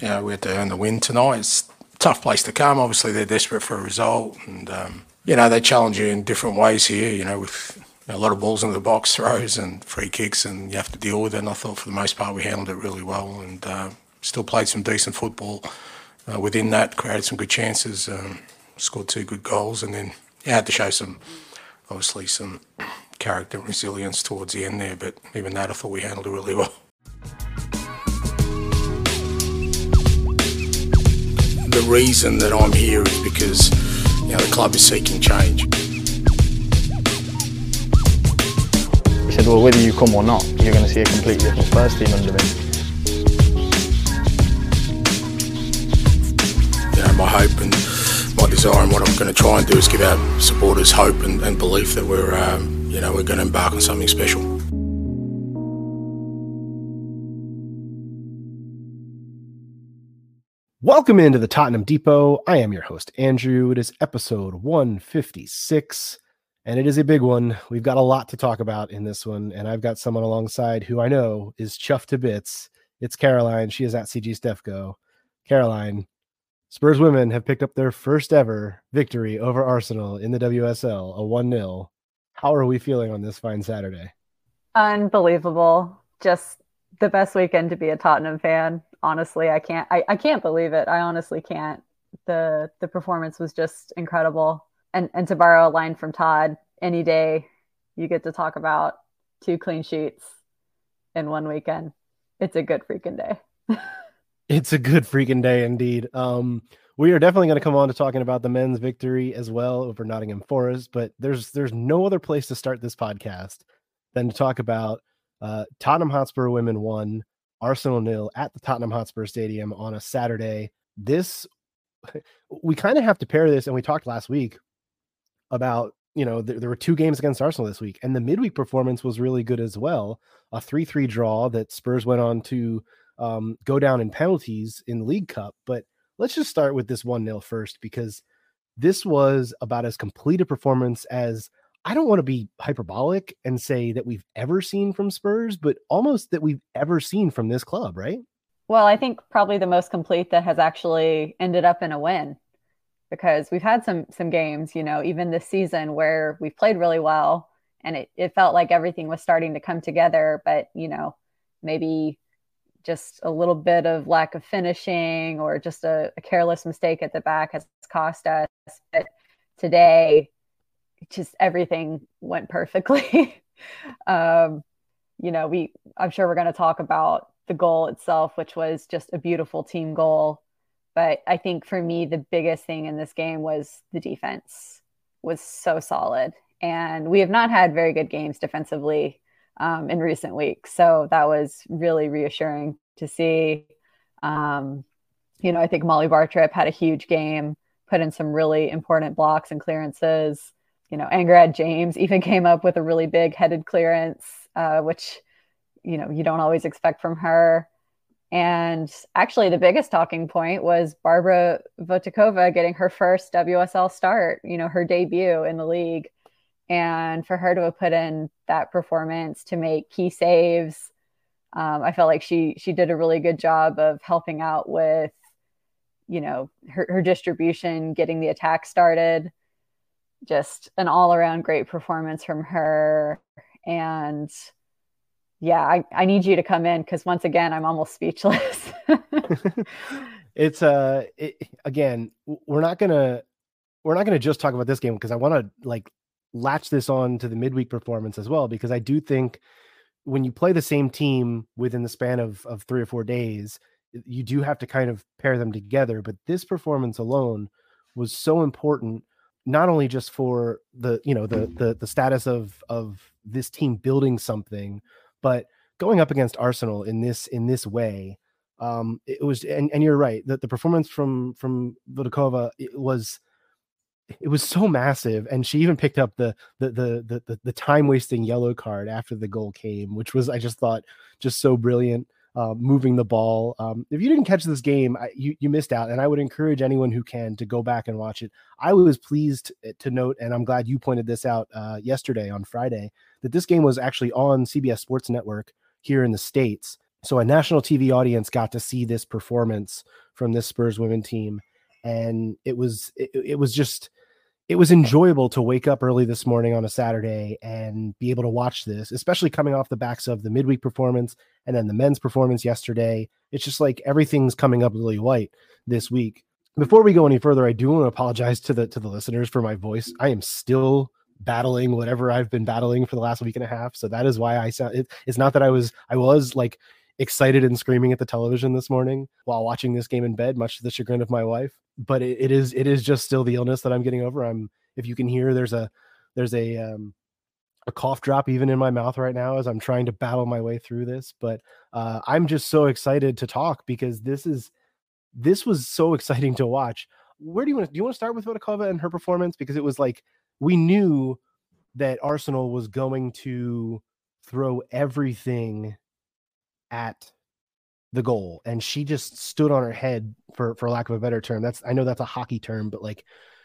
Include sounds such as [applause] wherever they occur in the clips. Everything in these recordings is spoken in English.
you know, we had to earn the win tonight. It's a tough place to come. Obviously, they're desperate for a result, and um, you know they challenge you in different ways here. You know, with a lot of balls into the box, throws, and free kicks, and you have to deal with it. And I thought for the most part we handled it really well, and uh, still played some decent football uh, within that. Created some good chances, um, scored two good goals, and then yeah, had to show some, obviously some character and resilience towards the end there. But even that, I thought we handled it really well. The reason that I'm here is because you know the club is seeking change. He said, well, whether you come or not, you're going to see a completely different first team under me. You know, my hope and my desire and what I'm going to try and do is give our supporters hope and, and belief that we're, um, you know, we're going to embark on something special. Welcome into the Tottenham Depot. I am your host, Andrew. It is episode 156, and it is a big one. We've got a lot to talk about in this one, and I've got someone alongside who I know is chuffed to bits. It's Caroline. She is at CG Stefco. Caroline, Spurs women have picked up their first ever victory over Arsenal in the WSL, a 1 0. How are we feeling on this fine Saturday? Unbelievable. Just the best weekend to be a Tottenham fan. Honestly, I can't I, I can't believe it. I honestly can't. The the performance was just incredible. And and to borrow a line from Todd, any day you get to talk about two clean sheets in one weekend. It's a good freaking day. [laughs] It's a good freaking day indeed. Um, we are definitely going to come on to talking about the men's victory as well over Nottingham Forest, but there's there's no other place to start this podcast than to talk about uh, Tottenham Hotspur women won, Arsenal nil at the Tottenham Hotspur Stadium on a Saturday. This [laughs] we kind of have to pair this, and we talked last week about you know there, were two games against Arsenal this week, and the midweek performance was really good as well. A three-three draw that Spurs went on to um, go down in penalties in the League Cup. But let's just start with this 1 0 first because this was about as complete a performance as I don't want to be hyperbolic and say that we've ever seen from Spurs, but almost that we've ever seen from this club, right? Well, I think probably the most complete that has actually ended up in a win because we've had some some games, you know, even this season where we've played really well and it, it felt like everything was starting to come together, but you know, maybe just a little bit of lack of finishing or just a, a careless mistake at the back has cost us. But today, just everything went perfectly. [laughs] um, you know, we I'm sure we're going to talk about the goal itself, which was just a beautiful team goal. But I think for me, the biggest thing in this game was the defense was so solid. And we have not had very good games defensively um, in recent weeks. So that was really reassuring to see. Um, you know, I think Molly Bartrip had a huge game, put in some really important blocks and clearances. You know, Angharad James even [laughs] came up with a really big headed clearance, uh, which, you know, you don't always expect from her. And actually, the biggest talking point was Barbara Votikova getting her first WSL start, you know, her debut in the league and for her to have put in that performance to make key saves um, i felt like she she did a really good job of helping out with you know her, her distribution getting the attack started just an all-around great performance from her and yeah i, I need you to come in because once again i'm almost speechless [laughs] [laughs] it's uh it, again we're not gonna we're not gonna just talk about this game because i want to like latch this on to the midweek performance as well because I do think when you play the same team within the span of of three or four days, you do have to kind of pair them together. But this performance alone was so important, not only just for the you know the the the status of of this team building something, but going up against Arsenal in this in this way. Um, it was and, and you're right that the performance from from Votikova was it was so massive and she even picked up the the the the, the time wasting yellow card after the goal came which was i just thought just so brilliant uh, moving the ball. Um, if you didn't catch this game I, you, you missed out and i would encourage anyone who can to go back and watch it. I was pleased eh, to note and i'm glad you pointed this out uh, yesterday on friday that this game was actually on cbs sports network here in the states. So a national TV audience got to see this performance from this Spurs women team, and it was it, it was just it was enjoyable to wake up early this morning on a Saturday and be able to watch this, especially coming off the backs of the midweek performance and then the men's performance yesterday. It's just like everything's coming up really white this week. Before we go any further, I do want to apologize to the to the listeners for my voice. I am still battling whatever I've been battling for the last week and a half. So that is why I sound it, it's not that I was I was like excited and screaming at the television this morning while watching this game in bed, much to the chagrin of my wife. But it, it is it is just still the illness that I'm getting over. I'm if you can hear there's a there's a um a cough drop even in my mouth right now as I'm trying to battle my way through this. But uh, I'm just so excited to talk because this is this was so exciting to watch. Where do you want to do you want to start with Votikova and her performance? Because it was like we knew that Arsenal was going to throw everything at the goal and she just stood on her head for for lack of a better term. That's i know that's a hockey term but like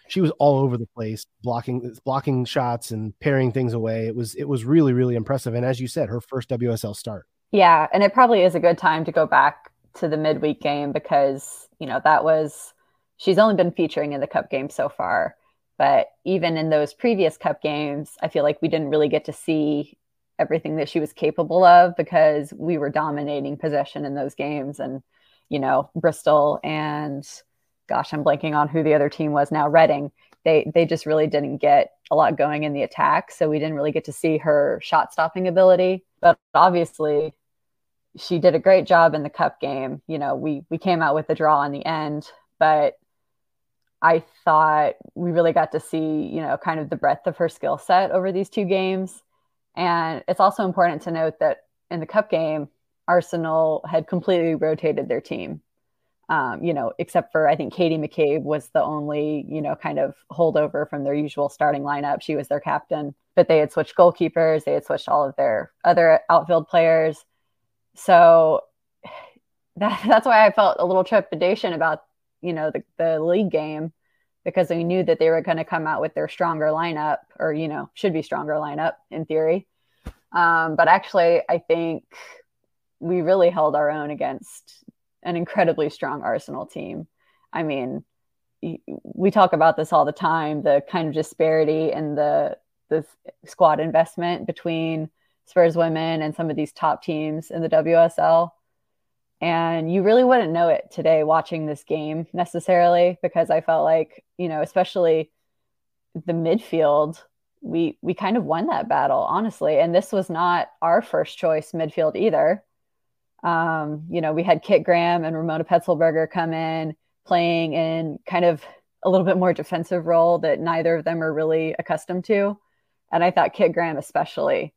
she was all over the place blocking blocking shots and paring things away. It was it was really really impressive and as you said her first wsl start. Yeah and it probably is a good time to go back to the midweek game because you know that was she's only been featuring in the cup game so far but even in those previous cup games i feel like we didn't really get to see everything that she was capable of because we were dominating possession in those games and you know bristol and gosh i'm blanking on who the other team was now reading. They they just really didn't get a lot going in the attack so we didn't really get to see her shot stopping ability. But obviously she did a great job in the cup game. You know we we came out with a draw in the end but i thought we really got to see you know kind of the breadth of her skill set over these two games and it's also important to note that in the cup game, Arsenal had completely rotated their team. Um, you know, except for I think Katie McCabe was the only, you know, kind of holdover from their usual starting lineup. She was their captain, but they had switched goalkeepers, they had switched all of their other outfield players. So [sighs] that, that's why I felt a little trepidation about, you know, the, the league game because we knew that they were going to come out with their stronger lineup or you know should be stronger lineup in theory. Um, but actually i think we really held our own against an incredibly strong arsenal team. I mean we talk about this all the time the kind of disparity in the the squad investment between spurs women and some of these top teams in the wsl and you really wouldn't know it today watching this game necessarily because I felt like, you know, especially the midfield, we we kind of won that battle, honestly. And this was not our first choice midfield either. Um, you know, we had Kit Graham and Ramona Petzelberger come in playing in kind of a little bit more defensive role that neither of them are really accustomed to. And I thought Kit Graham especially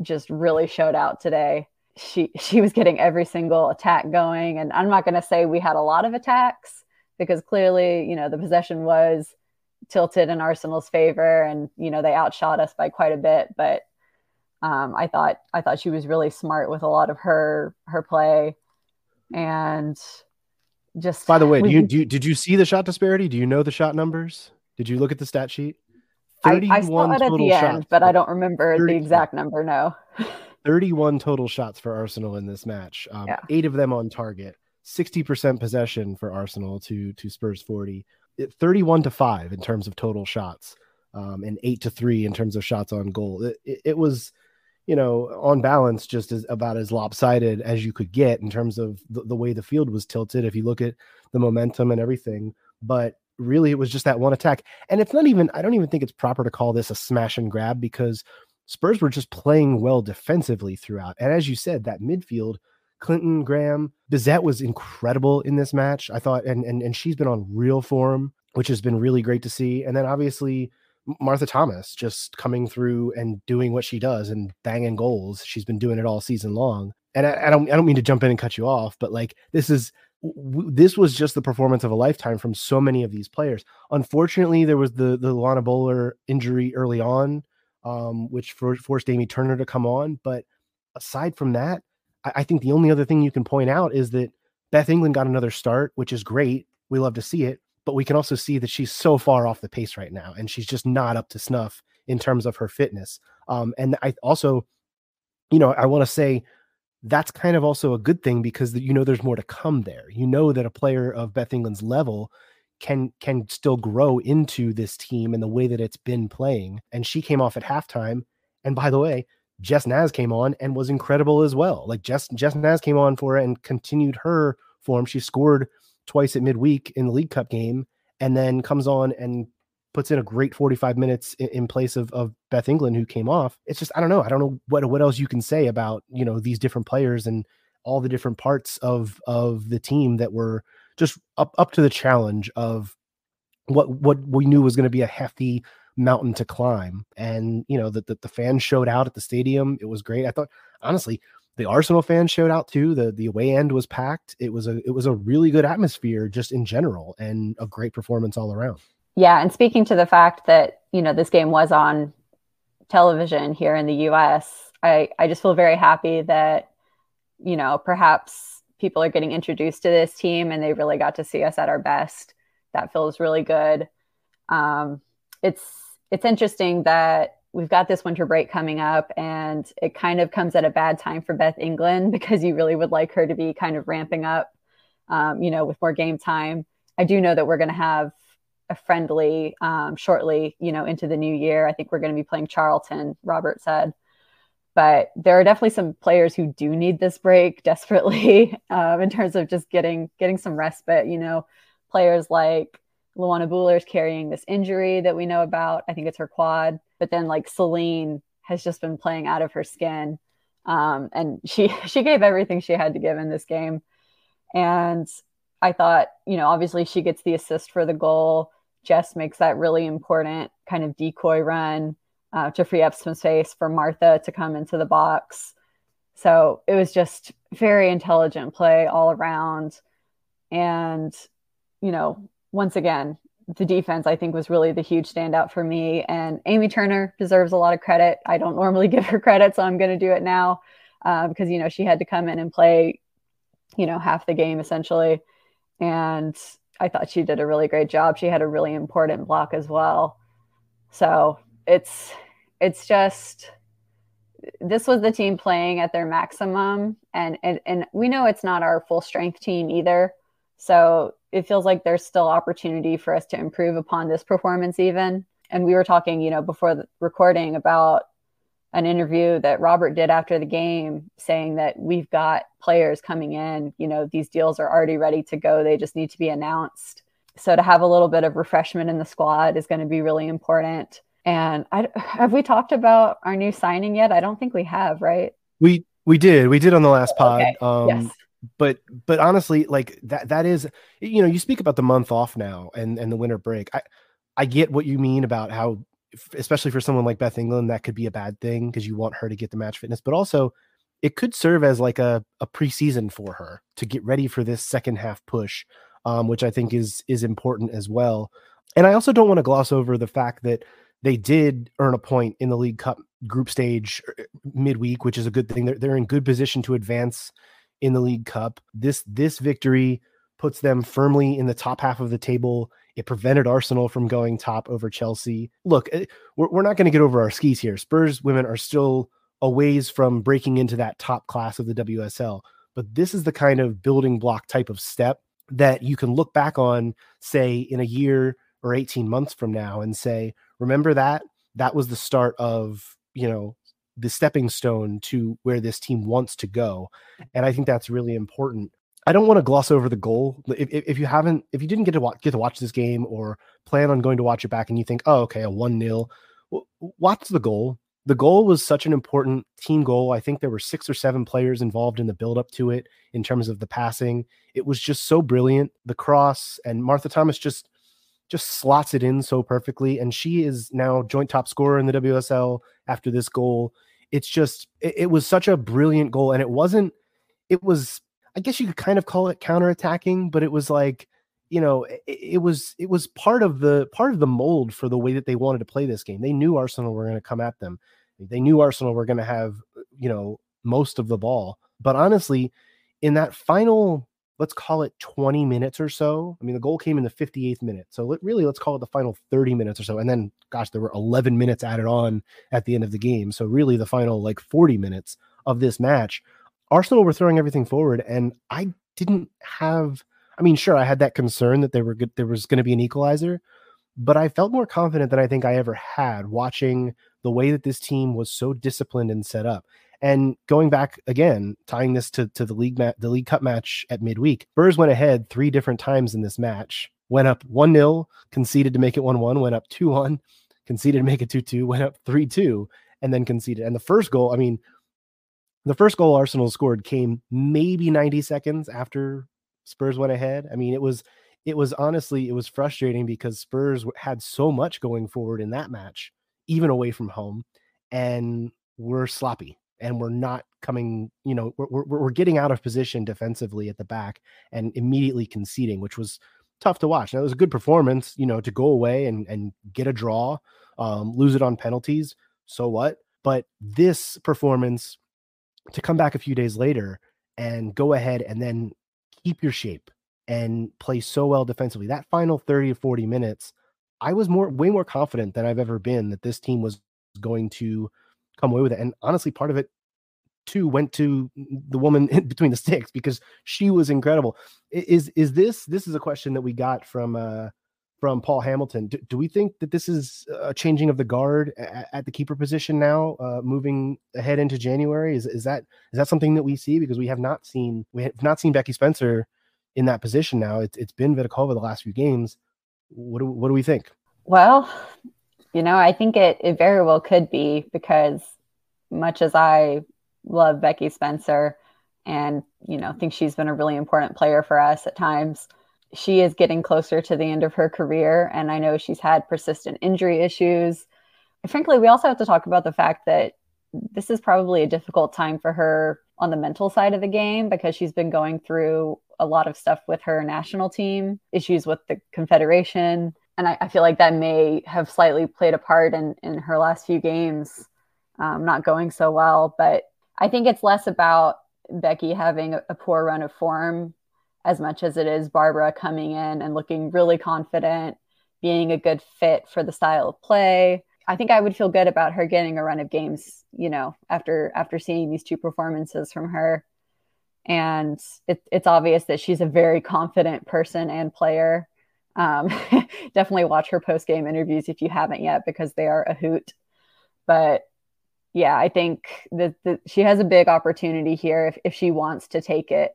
just really showed out today she she was getting every single attack going. And i'm not going to say we had a lot of attacks because clearly you know the possession was tilted in arsenal's favor and you know they outshot us by quite a bit. But um, i thought i thought she was really smart with a lot of her her play. And just by the way do you, do you did you see the shot disparity? Do you know the shot numbers? Did you look at the stat sheet? 31 I, I saw it at the end, but I don't remember 30, the exact number. No. [laughs] 31 total shots for Arsenal in this match. Um, yeah. Eight of them on target. 60% possession for Arsenal to to Spurs 40. 31 to 5 in terms of total shots. Um, and 8 to 3 in terms of shots on goal. It, it, it was you know, on balance, just as about as lopsided as you could get in terms of the, the, way the field was tilted. If you look at the momentum and everything, but really, it was just that one attack. And it's not even, I don't even think it's proper to call this a smash and grab because Spurs were just playing well defensively throughout. And as you said, that midfield, Clinton, Graham, Bizet was incredible in this match. I thought, and and and she's been on real form, which has been really great to see. And then obviously Martha Thomas just coming through and doing what she does and banging goals. She's been doing it all season long. And I, I don't I don't mean to jump in and cut you off, but like this is this was just the performance of a lifetime from so many of these players. Unfortunately, there was the the Luana Buhler injury early on, um, which for, forced Amy Turner to come on. But aside from that, I, I think the only other thing you can point out is that Beth England got another start, which is great. We love to see it, but we can also see that she's so far off the pace right now, and she's just not up to snuff in terms of her fitness. Um, and I also, you know, I want to say that's kind of also a good thing because you know there's more to come there. You know that a player of Beth England's level can can still grow into this team and the way that it's been playing. And she came off at halftime. And by the way, Jess Naz came on and was incredible as well. Like Jess Jess Naz came on for it and continued her form. She scored twice at midweek in the League Cup game and then comes on and puts in a great 45 minutes in, in, place of, of Beth England who came off. It's just I don't know. I don't know what what else you can say about, you know, these different players and all the different parts of of the team that were just up up to the challenge of what what we knew was going to be a hefty mountain to climb. And you know that the, the fans showed out at the stadium. It was great. I thought honestly, the Arsenal fans showed out too. The the away end was packed. It was a it was a really good atmosphere just in general and a great performance all around. Yeah, and speaking to the fact that, you know, this game was on television here in the US, I I just feel very happy that you know, perhaps people are getting introduced to this team and they really got to see us at our best. That feels really good. Um, it's it's interesting that we've got this winter break coming up and it kind of comes at a bad time for Beth England [laughs] because you really would like her to be kind of ramping up, um, you know, with more game time. I do know that we're going to have a friendly um, shortly, you know, into the new year. I think we're going to be playing Charlton, Robert said. But there are definitely some players who do need this break [laughs] desperately um, in terms of just getting getting some respite. You know, players like Luana Buhler is carrying this injury that we know about. I think it's her quad. But then like Celin has just been playing out of her skin. Um, and she [laughs] she gave everything she had to give in this game. And I thought, you know, obviously she gets the assist for the goal. Jess makes that really important kind of decoy run uh, to free up some space for Martha to come into the box. So it was just very intelligent play all around. And, you know, once again, the defense I think was really the huge standout for me. And Amy Turner deserves a lot of credit. I don't normally [laughs] give her credit, so I'm going to do it now uh, because you know she had to come in and play, you know, half the game essentially. And I thought she did a really great job. She had a really important block as well. So it's it's just this was the team playing at their maximum and, and and we know it's not our full strength team either. So it feels like there's still opportunity for us to improve upon this performance even. And we were talking you know before the recording about an interview that robert did after the game saying that we've got players coming in you know these deals are already ready to go. They just need to be announced. So to have a little bit of refreshment in the squad is going to be really important and I have we talked about our new signing yet? I don't think we have, right? We we did. We did on the last pod. Okay. Um yes. but but honestly, like that that is you know, you speak about the month off now and and the winter break. I I get what you mean about how especially for someone like Beth England that could be a bad thing because you want her to get the match fitness, but also it could serve as like a, a preseason for her to get ready for this second half push, um, which I think is is important as well. And I also don't want to gloss over the fact that they did earn a point in the League Cup group stage er, midweek, which is a good thing. They're, they're in good position to advance in the League Cup. This this victory puts them firmly in the top half of the table. It prevented Arsenal from going top over Chelsea. Look, eh, we're, we're not going to get over our skis here. Spurs women are still a ways from breaking into that top class of the WSL, but this is the kind of building block type of step that you can look back on, say, in a year or 18 months from now and say, Remember that? That was the start of, you know, the stepping stone to where this team wants to go. And I think that's really important. I don't want to gloss over the goal. If, if you haven't, if you didn't get to watch, get to watch this game or plan on going to watch it back and you think, oh, okay, a 1 0, watch the goal. The goal was such an important team goal. I think there were six or seven players involved in the build up to it in terms of the passing. It was just so brilliant. The cross and Martha Thomas just just slots it in so perfectly. And she is now joint top scorer in the WSL after this goal. It's just, it, it was such a brilliant goal. And it wasn't, it was, I guess you could kind of call it counterattacking, but it was like, you know, it, it, was it was part of the part of the mold for the way that they wanted to play this game. They knew Arsenal were going to come at them. They knew Arsenal were going to have, you know, most of the ball. But honestly, in that final let's call it 20 minutes or so. I mean, the goal came in the 58th minute. So let, really, let's call it the final 30 minutes or so. And then, gosh, there were 11 minutes added on at the end of the game. So really, the final like 40 minutes of this match, Arsenal were throwing everything forward, and I didn't have. I mean, sure, I had that concern that were there was going to be an equalizer, but I felt more confident than I think I ever had watching the way that this team was so disciplined and set up. And going back again, tying this to, to the league ma- the League Cup match at midweek, Spurs went ahead three different times in this match. Went up one 0 conceded to make it one one. Went up two one, conceded to make it two two. Went up three two, and then conceded. And the first goal, I mean, the first goal Arsenal scored came maybe 90 seconds after Spurs went ahead. I mean, it was it was honestly it was frustrating because Spurs had so much going forward in that match, even away from home, and we're sloppy and we're not coming. You know, we're we're, we're getting out of position defensively at the back and immediately conceding, which was tough to watch. Now it was a good performance, you know, to go away and and get a draw, um, lose it on penalties. So what? But this performance to come back a few days later and go ahead and then keep your shape and play so well defensively. That final 30 to 40 minutes, I was more way more confident than I've ever been that this team was going to come away with it. And honestly, part of it too went to the woman [laughs] between the sticks because she was incredible. Is is this this is a question that we got from uh from Paul Hamilton. Do, do, we think that this is a changing of the guard at, at the keeper position now, uh, moving ahead into January? Is, is that is that something that we see because we have not seen we have not seen Becky Spencer in that position now. It's it's been Votikova the last few games. What do, what do we think? Well, you know, I think it it very well could be because much as I love Becky Spencer and you know think she's been a really important player for us at times she is getting closer to the end of her career. And I know she's had persistent injury issues. And frankly, we also have to talk about the fact that this is probably a difficult time for her on the mental side of the game because she's been going through a lot of stuff with her national team, issues with the Confederation. And I, I feel like that may have slightly played a part in, in her last few games um, not going so well. But I think it's less about Becky having a, poor run of form as much as it is Barbara coming in and looking really confident, being a good fit for the style of play. I think I would feel good about her getting a run of games, you know, after after seeing these two performances from her. And it, it's obvious that she's a very confident person and player. Um, [laughs] definitely watch her post game interviews if you haven't yet, because they are a hoot. But yeah, I think that, she has a big opportunity here if, if she wants to take it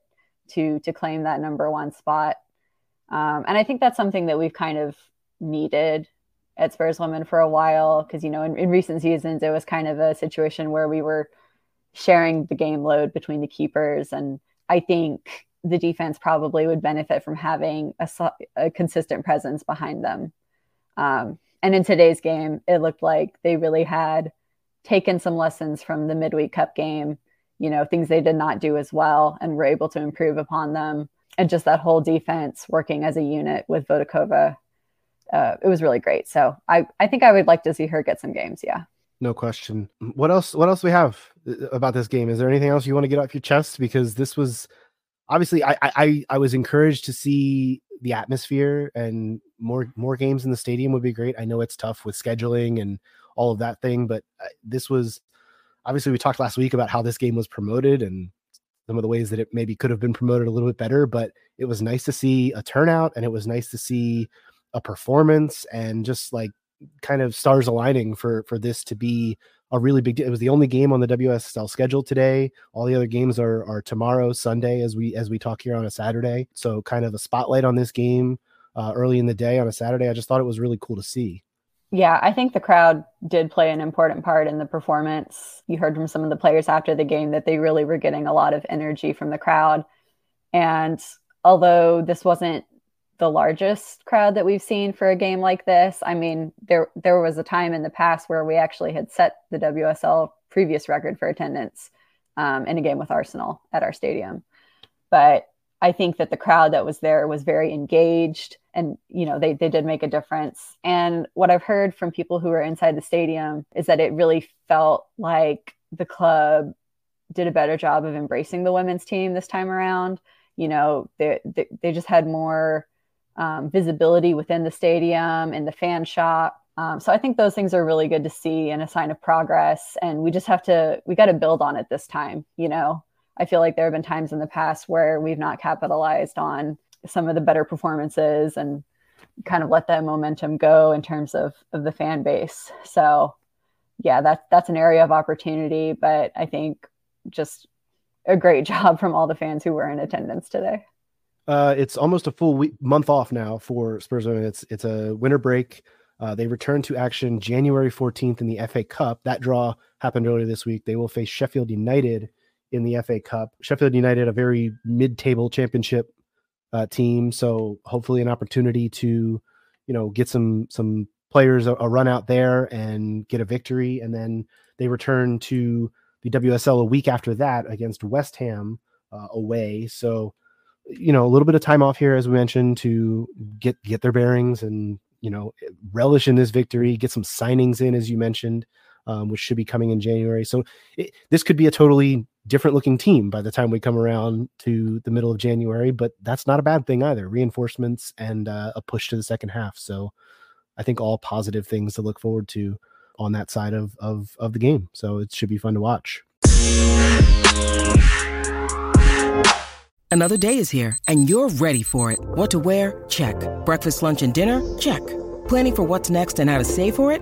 to to claim that number one spot. Um, and I think that's something that we've kind of needed at Spurs Women for a while because you know in, in recent seasons it was kind of a situation where we were sharing the game load between the keepers, and I think the defense probably would benefit from having a, a consistent presence behind them. Um, and in today's game, it looked like they really had taken some lessons from the midweek cup game you know, things they did not do as well and were able to improve upon them. And just that whole defense working as a unit with Votikova, uh, it was really great. So I, I think I would like to see her get some games. Yeah. No question. What else? What else we have uh, about this game? Is there anything else you want to get off your chest? Because this was obviously I I I was encouraged to see the atmosphere and more more games in the stadium would be great. I know it's tough with scheduling and all of that thing, but uh, this was obviously we talked last week about how this game was promoted and some of the ways that it maybe could have been promoted a little bit better, but it was nice to see a turnout and it was nice to see a performance and just like kind of stars aligning for for this to be a really big it was the only game on the WSL schedule today. All the other games are are tomorrow, Sunday as we as we talk here on a Saturday. So kind of a spotlight on this game uh, early in the day on a Saturday. I just thought it was really cool to see. Yeah, I think the crowd did play an important part in the performance. You heard from some of the players after the game that they really were getting a lot of energy from the crowd. And although this wasn't the largest crowd that we've seen for a game like this, I mean, there there was a time in the past where we actually had set the WSL previous record for attendance um, in a game with Arsenal at our stadium. But I think that the crowd that was there was very engaged and you know they, they did make a difference. And what i've heard from people who were inside the stadium is that it really felt like the club did a better job of embracing the women's team this time around. You know they, they, they just had more um, visibility within the stadium and the fan shop. Um, so i think those things are really good to see and a sign of progress. And we just have to we got to build on it this time you know I feel like there have been times in the past where we've not capitalized on some of the better performances and kind of let that momentum go in terms of of the fan base. So yeah, that's that's an area of opportunity, but I think just a great [laughs] job from all the fans who were in attendance today. Uh, it's almost a full week, month off now for Spurs. It's it's a winter break. Uh, they return to action January 14th in the FA Cup. That draw happened earlier this week. They will face Sheffield United in the FA Cup. Sheffield United, a very mid-table championship uh, team, so hopefully an opportunity to, you know, get some some players a, a, run out there and get a victory, and then they return to the WSL a week after that against West Ham uh, away. So, you know, a little bit of time off here, as we mentioned, to get get their bearings and you know relish in this victory, get some signings in, as you mentioned, um, which should be coming in January. So it, this could be a totally different looking team by the time we come around to the middle of January. But that's not a bad thing either. Reinforcements and uh, a push to the second half. So I think all positive things to look forward to on that side of of of the game. So it should be fun to watch. Another day is here, and you're ready for it. What to wear? Check. Breakfast, lunch, and dinner? Check. Planning for what's next and how to save for it?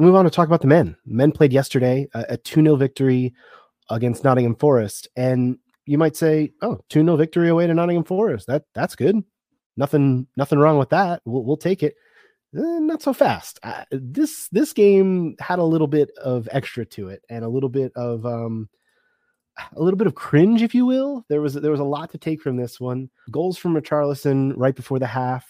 move on to talk about the men. Men played yesterday, a 2 0 victory against Nottingham Forest. And you might say, oh, 2 0 victory away to Nottingham Forest. That That's good. Nothing, nothing wrong with that. We'll, we'll take it. Eh, not so fast. Uh, this this game had a little bit of extra to it and a little bit of um, a little bit of cringe, if you will. There was there was a lot to take from this one. Goals from Richarlison right before the half,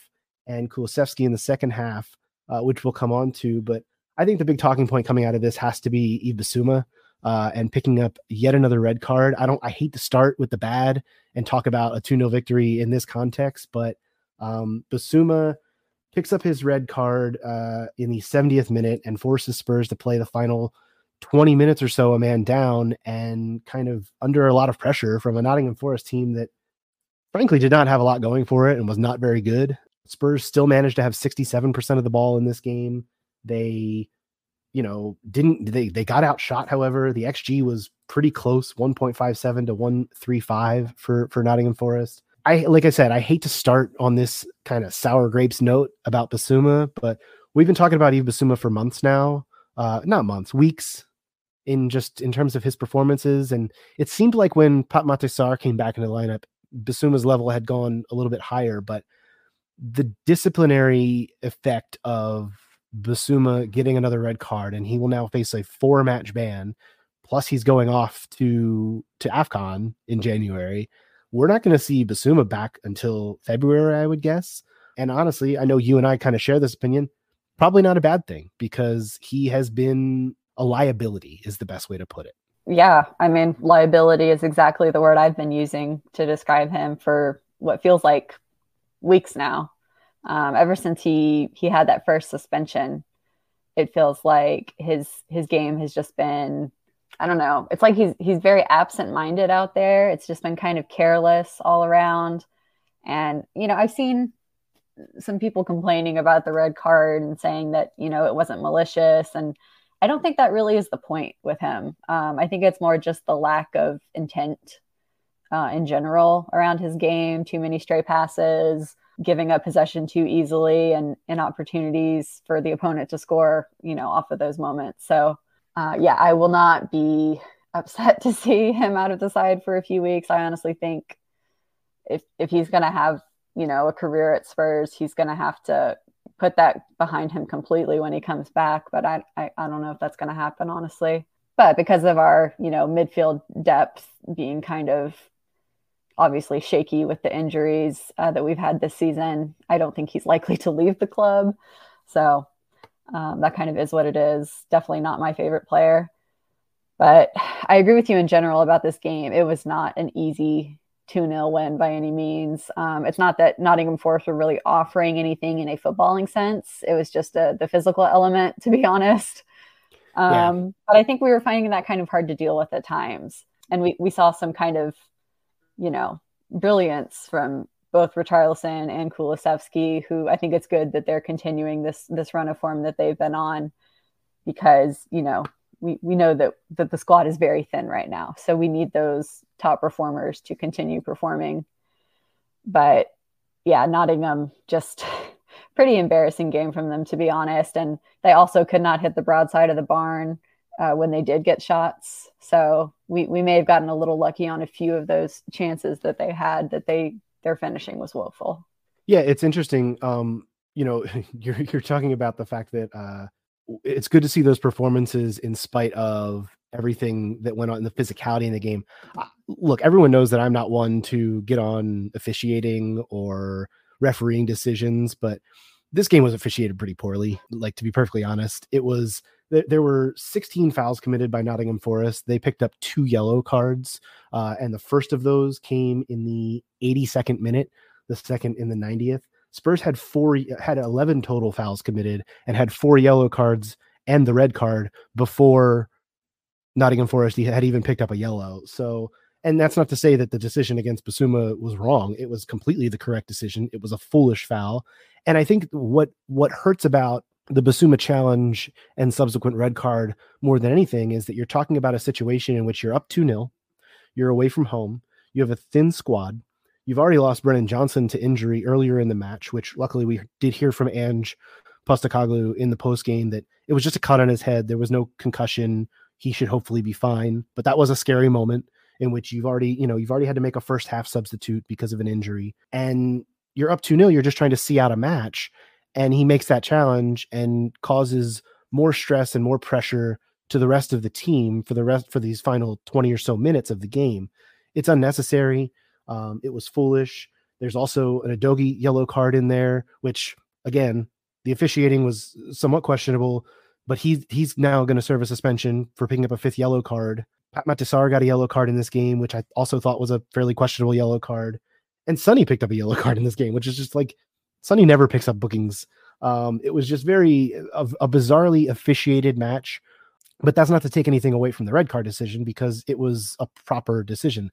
and Kulusevski in the second half, uh, which we'll come on to. But I think the big talking point coming out of this has to be Bissouma uh, and picking up yet another red card. I don't. I hate to start with the bad and talk about a 2 0 victory in this context, but um, Bissouma picks up his red card uh, in the 70th minute and forces Spurs to play the final 20 minutes or so a man down and kind of under a lot of pressure from a Nottingham Forest team that frankly did not have a lot going for it and was not very good. Spurs still managed to have 67% of the ball in this game. They you know, didn't they they got outshot however. The XG was pretty close, 1.57 to 135 for for Nottingham Forest. I like I said, I hate to start on this kind of sour grapes note about Bissouma, but we've been talking about Yves Bissouma for months now. Uh not months, weeks in just in terms of his performances. And it seemed like when Pape Matar Sarr came back in the lineup, Bissouma's level had gone a little bit higher, but the disciplinary effect of Bissouma getting another red card, and he will now face a four match ban. Plus, he's going off to to AFCON in January. We're not going to see Bissouma back until February, I would guess. And honestly, I know you and I kind of share this opinion. Probably not a bad thing because he has been a liability, is the best way to put it. Yeah. I mean, liability is exactly the word I've been using to describe him for what feels like weeks now. Um, ever since he he had that first suspension, it feels like his his game has just been I don't know. It's like he's he's very absent minded out there. It's just been kind of careless all around. And you know, I've seen some people complaining about the red card and saying that you know it wasn't malicious and I don't think that really is the point with him. Um, I think it's more just the lack of intent uh, in general around his game. Too many stray passes, giving up possession too easily, and, and opportunities for the opponent to score. You know, off of those moments. So, uh, yeah, I will not be [laughs] upset to see him out of the side for a few weeks. I honestly think if if he's going to have you know a career at Spurs, he's going to have to put that behind him completely when he comes back. But I, I, I don't know if that's going to happen, honestly. But because of our, you know, midfield depth being kind of obviously shaky with the injuries uh, that we've had this season, I don't think he's likely to leave the club. So um, that kind of is what it is. Definitely not my favorite player. But I agree with you in general about this game. It was not an easy 2 0 win by any means. Um, it's not that Nottingham Forest were really offering anything in a footballing sense, it was just a, the physical element, to be [laughs] honest. Um, yeah. But I think we were finding that kind of hard to deal with at times. And we, we saw some kind of, you know, brilliance from both Richarlison and Kulusevski, who I think it's good that they're continuing this this run of form that they've been on because, you know, we, we know that, that the squad is very thin right now. So we need those top performers to continue performing. But yeah, Nottingham just [laughs] pretty embarrassing game from them, to be honest. And they also could not hit the broadside of the barn uh, when they did get shots. So we, we may have gotten a little lucky on a few of those chances that they had that they their finishing was woeful. Yeah, it's interesting. Um, you know, [laughs] you're you're talking about the fact that uh, it's good to see those performances in spite of everything that went on in the physicality in the game. Uh, look, everyone knows that I'm not one to get on officiating or refereeing decisions, but this game was officiated pretty poorly. Like to be perfectly honest, it was there, were 16 fouls committed by Nottingham Forest. They picked up two yellow cards, uh, and the first of those came in the 82nd minute, the second in the 90th. Spurs had four had 11 total fouls committed and had four yellow cards and the red card before Nottingham Forest had even picked up a yellow. So, and that's not to say that the decision against Bissouma was wrong. It was completely the correct decision. It was a foolish foul. And I think what what hurts about the Bissouma challenge and subsequent red card more than anything is that you're talking about a situation in which you're up 2 0, you're away from home, you have a thin squad, You've already lost Brennan Johnson to injury earlier in the match, which luckily we did hear from Ange Postecoglou in the post game that it was just a cut on his head. There was no concussion. He should hopefully be fine. But that was a scary moment in which you've already, you know, you've already had to make a first half substitute because of an injury. And you're up 2 0. You're just trying to see out a match. And he makes that challenge and causes more stress and more pressure to the rest of the team for the rest for these final 20 or so minutes of the game. It's unnecessary. Um, it was foolish. There's also an Udogie yellow card in there, which again, the officiating was somewhat questionable, but he's he's now going to serve a suspension for picking up a fifth yellow card. Pape Matar Sarr got a yellow card in this game, which I also thought was a fairly questionable yellow card. And Sonny picked up a yellow [laughs] card in this game, which is just like Sonny never picks up bookings. Um, it was just very a, a bizarrely officiated match, but that's not to take anything away from the red card decision because it was a proper decision.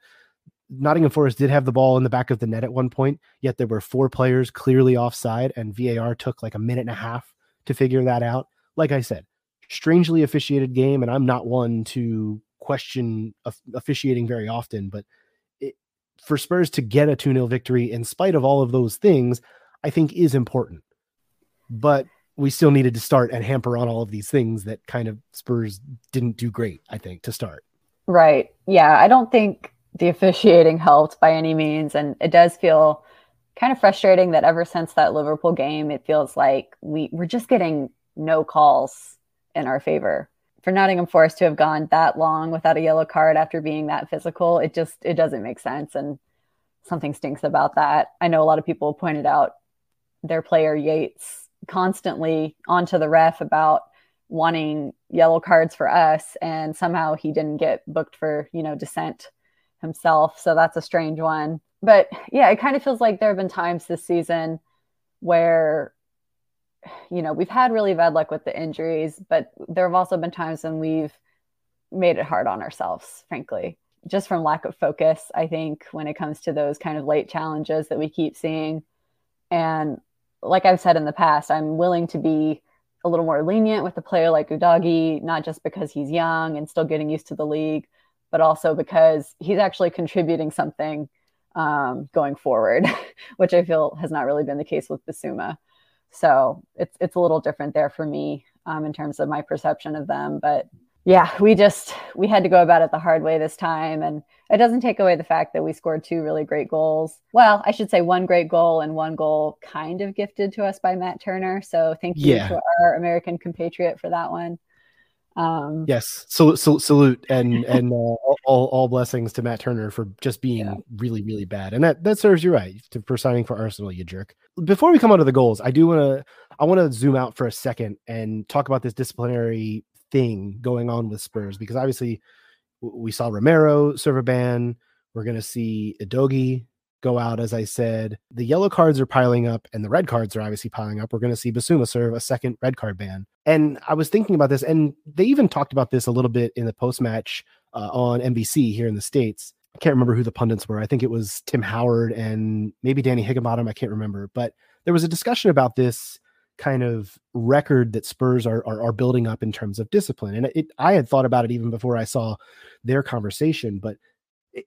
Nottingham Forest did have the ball in the back of the net at one point, yet there were four players clearly offside, and VAR took like a minute and a half to figure that out. Like I said, strangely officiated game, and I'm not one to question officiating very often, but it, for Spurs to get a 2 0 victory in spite of all of those things, I think is important. But we still needed to start and hamper on all of these things that kind of Spurs didn't do great, I think, to start. Right. Yeah. I don't think the officiating [laughs] helped by any means. And it does feel kind of frustrating that ever since that Liverpool game, it feels like we, we're just getting no calls in our favor. For Nottingham Forest to have gone that long without a yellow card after being that physical, it just it doesn't make sense. And something stinks about that. I know a lot of people pointed out their player Yates constantly onto the ref about wanting yellow cards for us and somehow he didn't get booked for you know dissent himself. So that's a strange one. But yeah, it kind of feels like there have been times this season where, you know, we've had really bad luck with the injuries, but there have also been times when we've made it hard on ourselves, frankly, just from lack of focus, I think, when it comes to those kind of late challenges that we keep seeing. And like I've said in the past, I'm willing to be a little more lenient with a player like Udogie, not just because he's young and still getting used to the league, but also because he's actually contributing something um, going forward, [laughs] which I feel has not really been the case with Bissouma. So it's it's a little different there for me um, in terms of my perception of them. But yeah, we just we had to go about it the hard way this time, and it doesn't take away the fact that we scored two really great goals. Well, I should say one great goal and one goal kind of gifted to us by Matt Turner. So thank you yeah. to our American compatriot for that one. Um, yes, so, so, salute and [laughs] and uh, all all blessings to Matt Turner for just being yeah. really really bad, and that that serves you right to, for signing for Arsenal, you jerk. Before we come on to the goals, I do want to I want to zoom out for a second and talk about this disciplinary thing going on with Spurs because obviously we saw Romero serve a ban, We're going to see Udogie go out, as I said. The yellow cards are piling up and the red cards are obviously piling up. We're going to see Bissouma serve a second red card ban. And I was thinking about this, and they even talked about this a little bit in the post match uh, on NBC here in the States. I can't remember who the pundits were. I think it was Tim Howard and maybe Danny Higginbotham. I can't remember. But there was a discussion about this kind of record that Spurs are, are, are building up in terms of discipline. And it, I had thought about it even before I saw their conversation. But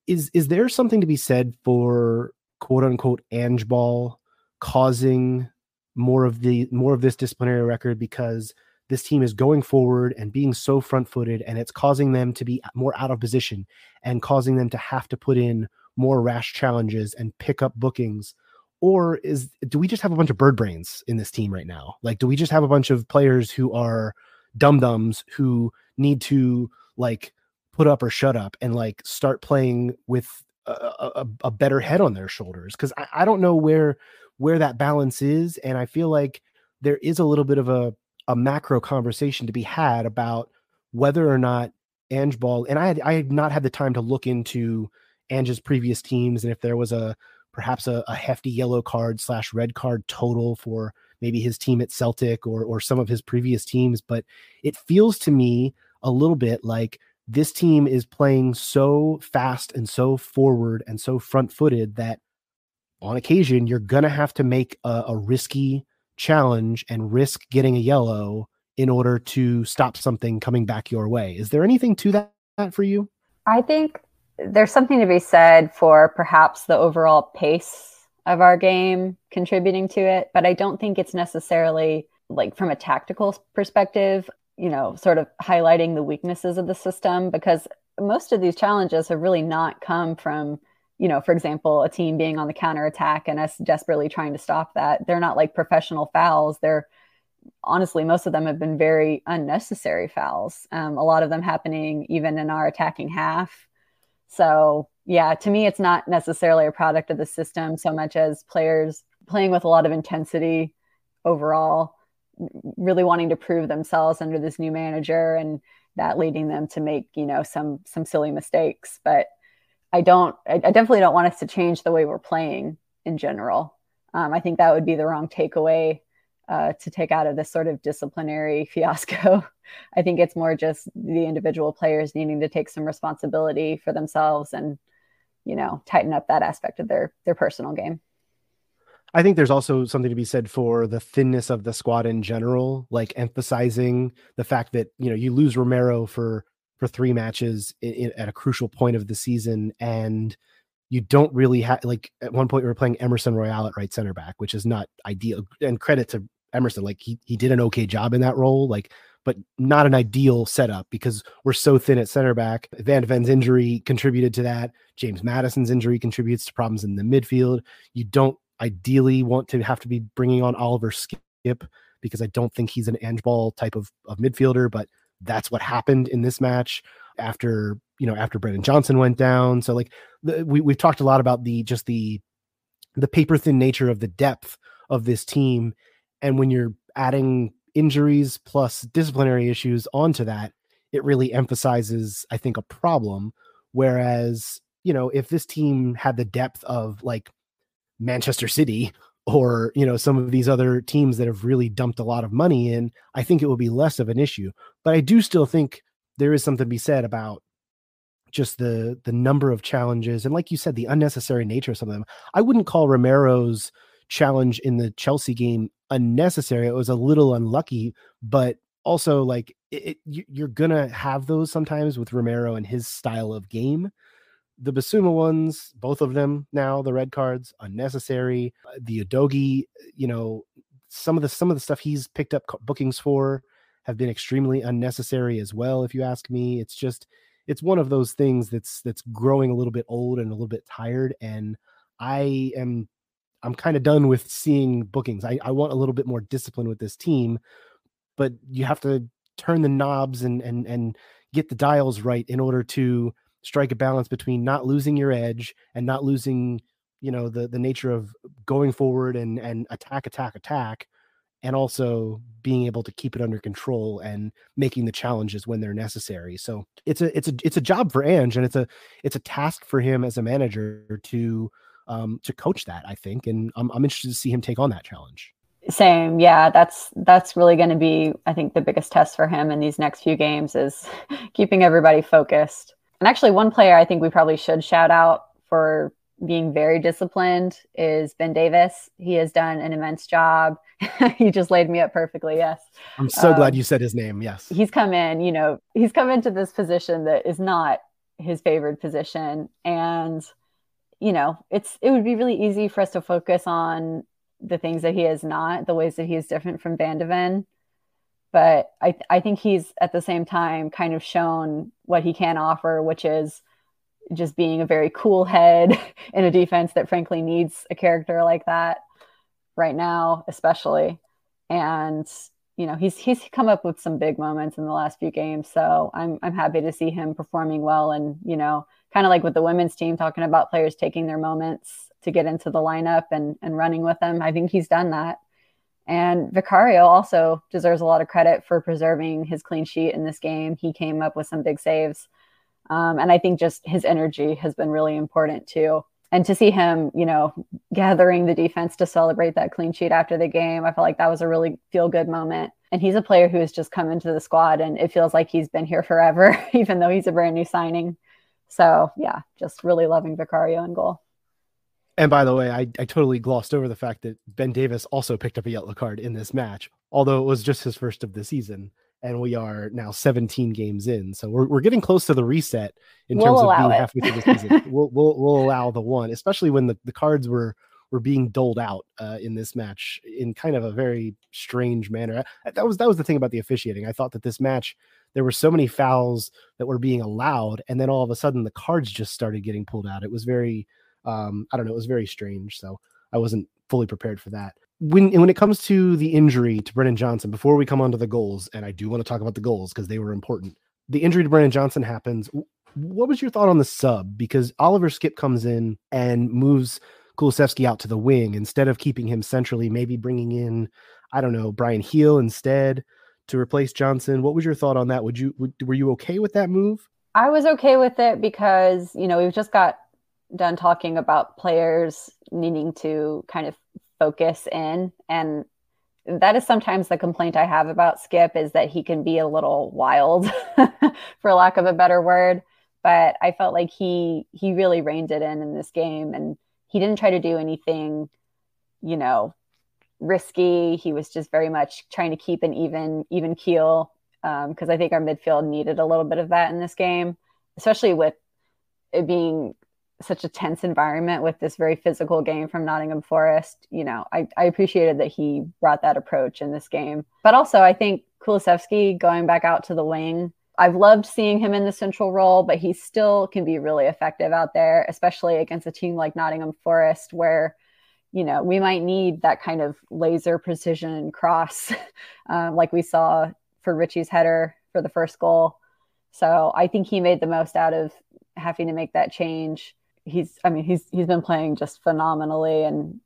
is is there something to be said for quote unquote Ange ball causing more of the more of this disciplinary record because this team is going forward and being so front footed and it's causing them to be more out of position and causing them to have to put in more rash challenges and pick up bookings or is do we just have a bunch of bird brains in this team right now? Like do we just have a bunch of players who are dum dums who need to like put up or shut up and like start playing with a, a, a better head on their shoulders? Because I, I don't know where where that balance is and i feel like there is a little bit of a, a macro conversation to be had about whether or not Ange Ball and I had I had not had the time to look into Ange's previous teams and if there was a perhaps a, a hefty yellow card slash red card total for maybe his team at Celtic or or some of his previous teams, but it feels to me a little bit like this team is playing so fast and so forward and so front footed that on occasion you're to have to make a, a, risky challenge and risk getting a yellow in order to stop something coming back your way. Is there anything to that for you? I think there's something to be said for perhaps the overall pace of our game contributing to it, but I don't think it's necessarily like from a tactical perspective you know, sort of highlighting the weaknesses of the system because most of these challenges have really not come from, you know, for example, a team being on the counter attack and us desperately trying to stop that. They're not like professional fouls. They're honestly, most of them have been very unnecessary fouls. Um, a lot of them happening even in our attacking half. So, yeah, to me, it's not necessarily a product of the system so much as players playing with a lot of intensity overall really wanting to prove themselves under this new manager and that leading them to make you know some some silly mistakes. But i don't i, definitely don't want us to change the way we're playing in general. Um, i think that would be the wrong takeaway uh, to take out of this sort of disciplinary [laughs] fiasco [laughs] i think it's more just the individual players needing to take some responsibility for themselves and you know tighten up that aspect of their their personal game I think there's also something to be said for the thinness of the squad in general, like emphasizing the fact that you know you lose Romero for for three matches in, in, at a crucial point of the season, and you don't really have like at one point we were playing Emerson Royal at right center back, which is not ideal. And credit to Emerson, like he he did an okay job in that role, like but not an ideal setup because we're so thin at center back. Van de Ven's injury contributed to that. James Maddison's injury contributes to problems in the midfield. You don't ideally want to have to be bringing on Oliver Skipp because I don't think he's an Ange ball type of, of midfielder, but that's what happened in this match after you know after Brennan Johnson went down. So like the, we we've talked a lot about the just the the paper thin nature of the depth of this team, and when you're adding injuries plus disciplinary issues onto that, it really emphasizes I think a problem. Whereas you know if this team had the depth of like Manchester City or you know some of these other teams that have really dumped a lot of money in, I think it would be less of an issue. But I do still think there is something to be said about just the the number of challenges and like you said the unnecessary nature of some of them. I wouldn't call Romero's challenge in the Chelsea game unnecessary. It was a little unlucky, but also like it, it, you're gonna have those sometimes with Romero and his style of game the Bissouma ones, both of them now, the red cards, unnecessary. Uh, the Udogie, you know, some of the some of the stuff he's picked up bookings for have been extremely unnecessary as well. If you ask me, it's just it's one of those things that's that's growing a little bit old and a little bit tired. And I am I'm kind of done with seeing bookings. I, I want a little bit more discipline with this team, but you have to turn the knobs and and and get the dials right in order to strike a balance between not losing your edge and not losing you know the the nature of going forward and and attack attack attack and also being able to keep it under control and making the challenges when they're necessary. So it's a it's a it's a job for Ange and it's a it's a task for him as a manager to um to coach that, I think. And I'm I'm interested to see him take on that challenge. Same. Yeah, that's that's really going to be I think the biggest test for him in these next few games is [laughs] keeping everybody focused. And actually one player I think we probably should shout out for being very disciplined is Ben Davies. He has done an immense job. [laughs] he just laid me up perfectly. Yes. I'm so um, glad you said his name. Yes. He's come in, you know, he's come into this position that is not his favored position. And, you know, it's, it would be really easy for us to focus on the things that he is not, the ways that he is different from Van. But I, I think he's at the same time kind of shown what he can offer, which is just being a very cool head [laughs] in a defense that frankly needs a character like that right now, especially. And you know, he's he's come up with some big moments in the last few games. So I'm I'm happy to see him performing well and, you know, kind of like with the women's team talking about players taking their moments to get into the lineup and and running with them. I think he's done that. And Vicario also deserves a lot of credit for preserving his clean sheet in this game. He came up with some big saves. Um, and I think just his energy has been really important too. And to see him, you know, gathering the defense to celebrate that clean sheet after the game, I felt like that was a really feel good moment. And he's a player who has just come into the squad and it feels like he's been here forever, [laughs] even though he's a brand new signing. So, yeah, just really loving Vicario and goal. And by the way, I, I totally glossed over the fact that Ben Davies also picked up a yellow card in this match, although it was just his first of the season and we are now 17 games in. So we're, we're getting close to the reset in we'll terms of being it. halfway through the season. [laughs] we'll, we'll, we'll allow the one, especially when the, the cards were were being doled out uh, in this match in kind of a very strange manner. That was that was the thing about the officiating. I thought that this match there were so many fouls that were being allowed, and then all of a sudden the cards just started getting pulled out. It was very um, I don't know, it was very strange. So I wasn't fully prepared for that when when it comes to the injury to Brennan Johnson, before we come on to the goals, and I do want to talk about the goals because they were important. The injury to Brennan Johnson happens. What was your thought on the sub? Because Oliver Skipp comes in and moves Kulusevski out to the wing instead of keeping him centrally, maybe bringing in, I don't know, Bryan Gil instead to replace Johnson. What was your thought on that? Would you would, were you okay with that move? I was okay with it because you know we've just got done talking about players needing to kind of focus in and that is sometimes the complaint I have about Skipp is that he can be a little wild, [laughs] for lack of a better word. But I felt like he he really reined it in in this game, and he didn't try to do anything, you know, risky. He was just very much trying to keep an even even keel because um, I think our midfield needed a little bit of that in this game, especially with it being such a tense environment with this very physical game from Nottingham Forest. You know, I, I appreciated that he brought that approach in this game. But also, I think Kulusevski going back out to the wing, I've loved seeing him in the central role, but he still can be really effective out there, especially against a team like Nottingham Forest, where you know we might need that kind of laser precision cross, [laughs] uh, like we saw for Richie's header for the first goal. So I think he made the most out of having to make that change he's I mean he's he's been playing just phenomenally and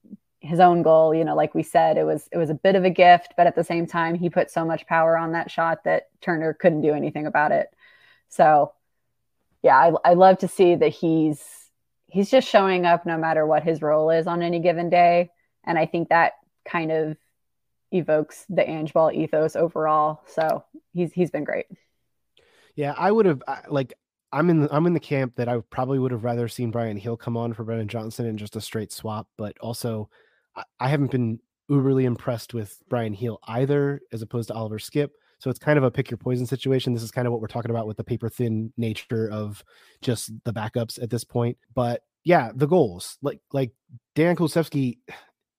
his own goal, you know, like we said, it was it was a bit of a gift, but at the same time, he put so much power on that shot that Turner couldn't do anything about it. So, yeah, I, I love to see that he's he's just showing up no matter what his role is on any given day, and I think that kind of evokes the Ange Ball ethos overall. So he's he's been great. Yeah, I would have like I'm in the, I'm in the camp that I probably would have rather seen Bryan Gil come on for Brennan Johnson in just a straight swap, but also I, I haven't been uberly impressed with Bryan Gil either, as opposed to Oliver Skipp. So it's kind of a pick your poison situation. This is kind of what we're talking about with the paper thin nature of just the backups at this point. But yeah, the goals like like Dan Kulusevski,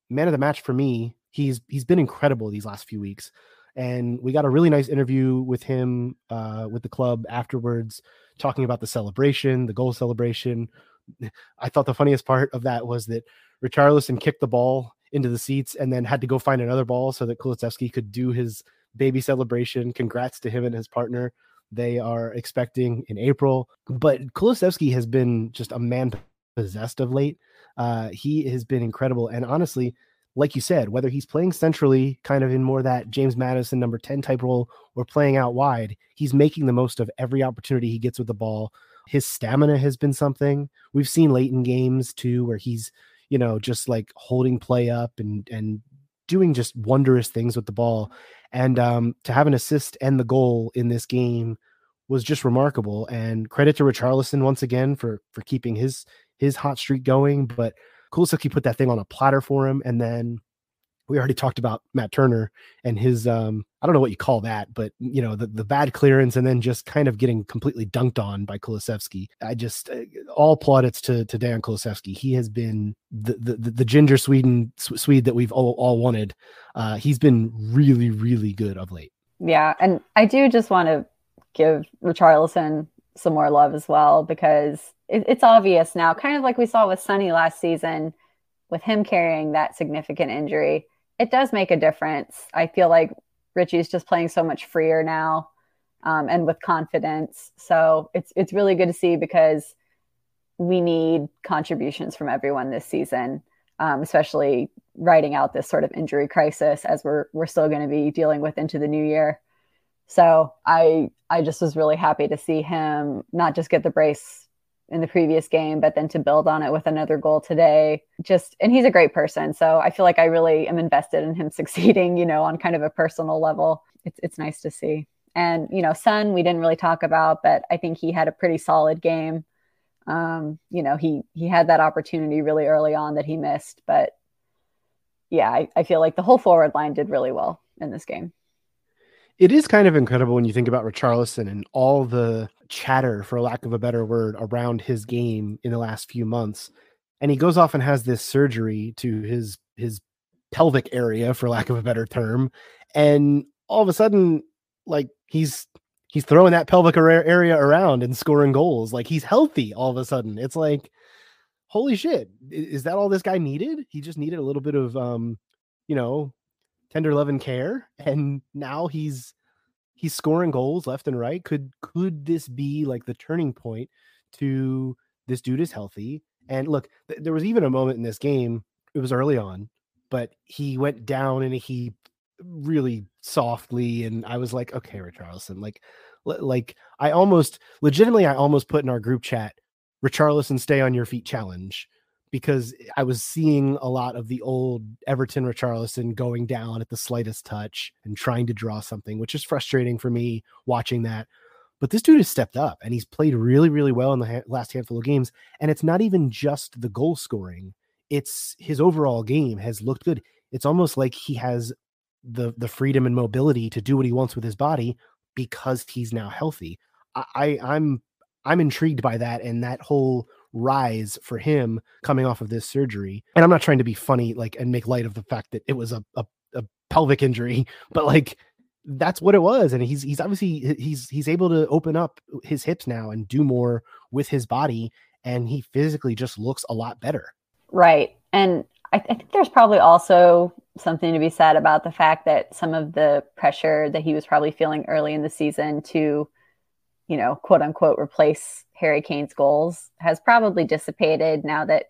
man of the match for me. He's he's been incredible these last few weeks, and we got a really nice interview with him uh, with the club afterwards talking about the celebration, the goal celebration. [laughs] I thought the funniest part of that was that Richarlison kicked the ball into the seats and then had to go find another ball so that Kulusevski could do his baby celebration. Congrats to him and his partner. They are expecting in April. But Kulusevski has been just a man possessed of late. Uh, he has been incredible. And honestly, like you said, whether he's playing centrally, kind of in more that James Maddison number 10 type role, or playing out wide, he's making the most of every opportunity he gets with the ball. His stamina has been something. We've seen late in games too, where he's, you know, just like holding play up and and doing just wondrous things with the ball. And um, to have an assist and the goal in this game was just remarkable. And credit to Richarlison once again for for keeping his his hot streak going. But Kulusevski put that thing on a platter for him, and then we already talked about Matt Turner and his um I don't know what you call that, but you know the the bad clearance and then just kind of getting completely dunked on by Kulusevski. I just uh, all plaudits to to Dejan Kulusevski. He has been the the, the ginger Sweden Swede that we've all, all wanted. Uh, he's been really really good of late. Yeah, and I do just want to give Richarlison some more love as well because it, it's obvious now, kind of like we saw with Sonny last season, with him carrying that significant injury. It does make a difference. I feel like Richie's just playing so much freer now um, and with confidence. So it's it's really good to see because we need contributions from everyone this season, um, especially writing out this sort of injury crisis as we're we're still going to be dealing with into the new year. So I I just was really happy to see him not just get the brace in the previous game, but then to build on it with another goal today. Just and he's a great person. So I feel like I really am invested in him [laughs] succeeding, you know, on kind of a personal level. It's it's nice to see. And, you know, Son, we didn't really talk about, but I think he had a pretty solid game. Um, you know, he he had that opportunity really early on that he missed. But yeah, I, I feel like the whole forward line did really well in this game it is kind of incredible when you think about Richarlison and all the chatter, for lack of a better word, around his game in the last few months. And he goes off and has this surgery to his his pelvic area, for lack of a better term. And all of a sudden, like he's he's throwing that pelvic area around and scoring goals. Like he's healthy all of a sudden. It's like, holy shit, is that all this guy needed? He just needed a little bit of um, you know, tender love and care and now he's he's scoring goals left and right. Could could this be like the turning point to this dude is healthy? And look th- there was even a moment in this game it was early on but he went down in a heap really softly and i was like okay richarlison like like i almost legitimately i almost put in our group chat richarlison stay on your feet challenge because I was seeing a lot of the old Everton Richarlison going down at the slightest touch and trying to draw something, which is frustrating for me watching that. But this dude has stepped up and he's played really, really well in the ha- last handful of games. And it's not even just the goal scoring; it's his overall game has looked good. It's almost like he has the the freedom and mobility to do what he wants with his body because he's now healthy. I, I I'm I'm intrigued by that and that whole rise for him coming off of this surgery. And I'm not trying to be funny, like, and make light of the fact that it was a, a, a pelvic injury, [laughs] but like, that's what it was. And he's, he's obviously, he's, he's able to open up his hips now and do more with his body. And he physically just looks a lot better. Right. And I, th- I think there's probably also something to be said about the fact that some of the pressure that he was probably feeling early in the season to, you know, quote unquote, replace Harry Kane's goals has probably dissipated now that,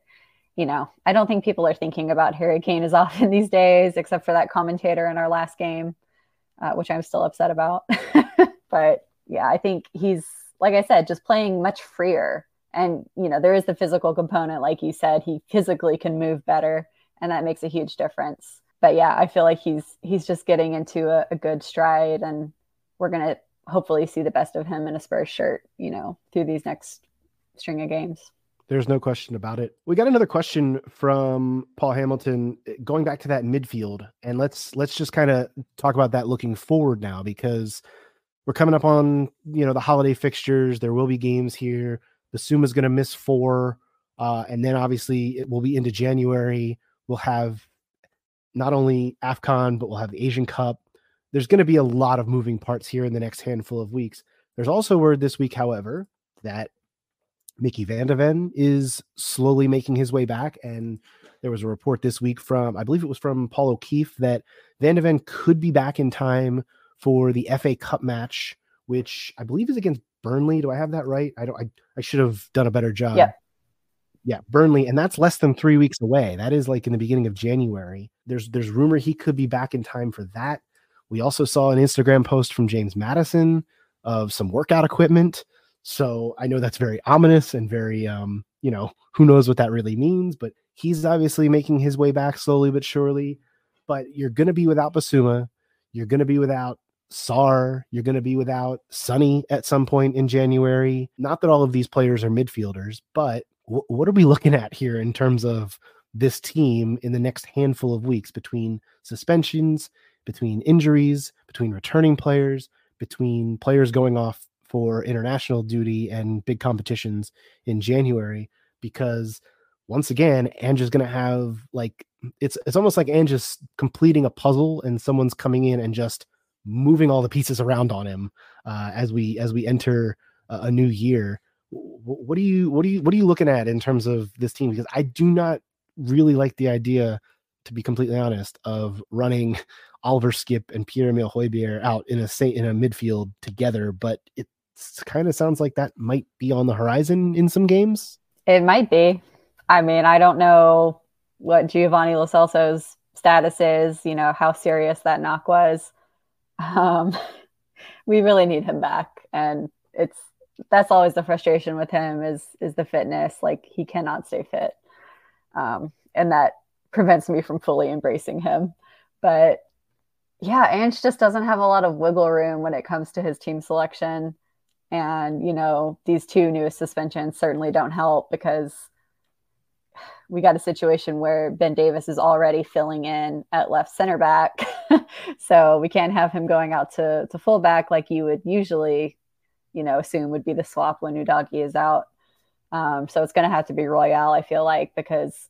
you know, I don't think people are thinking about Harry Kane as [laughs] often these days, except for that commentator in our last game, uh, which I'm still upset about. [laughs] but yeah, I think he's, like I said, just playing much freer. And, you know, there is the physical component. Like you said, he physically can move better, and that makes a huge difference. But yeah, I feel like he's he's just getting into a, a good stride, and we're gonna hopefully see the best of him in a Spurs shirt, you know, through these next string of games. There's no question about it. We got another question from Paul Hamilton going back to that midfield and let's let's just kind of talk about that looking forward now because we're coming up on, you know, the holiday fixtures. There will be games here. Bissouma's going to miss 4 uh, and then obviously it will be into January. We'll have not only AFCON, but we'll have the Asian Cup there's going to be a lot of moving parts here in the next handful of weeks. There's also word this week, however, that Mickey Van de Ven is slowly making his way back. And there was a report this week from, I believe it was from Paul O'Keefe, that Van de Ven could be back in time for the FA Cup match, which I believe is against Burnley. Do I have that right? I don't. I, I should have done a better job. Yeah. Yeah, Burnley, and that's less than three weeks away. That is like in the beginning of January. There's there's rumor he could be back in time for that. We also saw an Instagram post from James Maddison of some workout equipment. So I know that's very ominous and very um, you know, who knows what that really means, but he's obviously making his way back slowly but surely. But you're gonna be without Bissouma. you're gonna be without Sarr. you're going to be without Sonny at some point in January. Not that all of these players are midfielders, but w- what are we looking at here in terms of this team in the next handful of weeks between suspensions, between injuries, between returning players, between players going off for international duty and big competitions in January? Because once again, Ange is going to have like it's it's almost like Ange is completing a puzzle and someone's coming in and just moving all the pieces around on him uh, as we as we enter a, a new year. What do you what do you what are you looking at in terms of this team? Because I do not really like the idea, to be completely honest, of running Oliver Skipp and Pierre Emile Højbjerg out in a in a midfield together. But it kind of sounds like that might be on the horizon in some games. It might be. I mean, I don't know what Giovanni Lo Celso's status is. You know how serious that knock was um, [laughs] we really need him back, and it's that's always the frustration with him is is the fitness. Like he cannot stay fit, um, and that prevents me from fully embracing him. But yeah, Ange just doesn't have a lot of wiggle room when it comes to his team selection. And, you know, these two newest suspensions certainly don't help because we got a situation where Ben Davies is already filling in at left center back. [laughs] so we can't have him going out to, to fullback like you would usually, you know, assume would be the swap when Udogie is out. Um, so it's going to have to be Royal, I feel like, because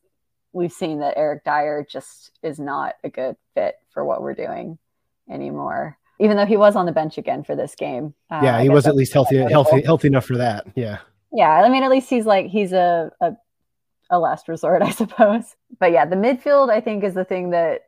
we've seen that Eric Dier just is not a good fit for what we're doing anymore. Even though he was on the bench again for this game. Uh, yeah, he was at least healthy, healthy, healthy enough for that. Yeah. Yeah, I mean, at least he's like he's a, a a last resort, [laughs] I suppose. But yeah, the midfield I think is the thing that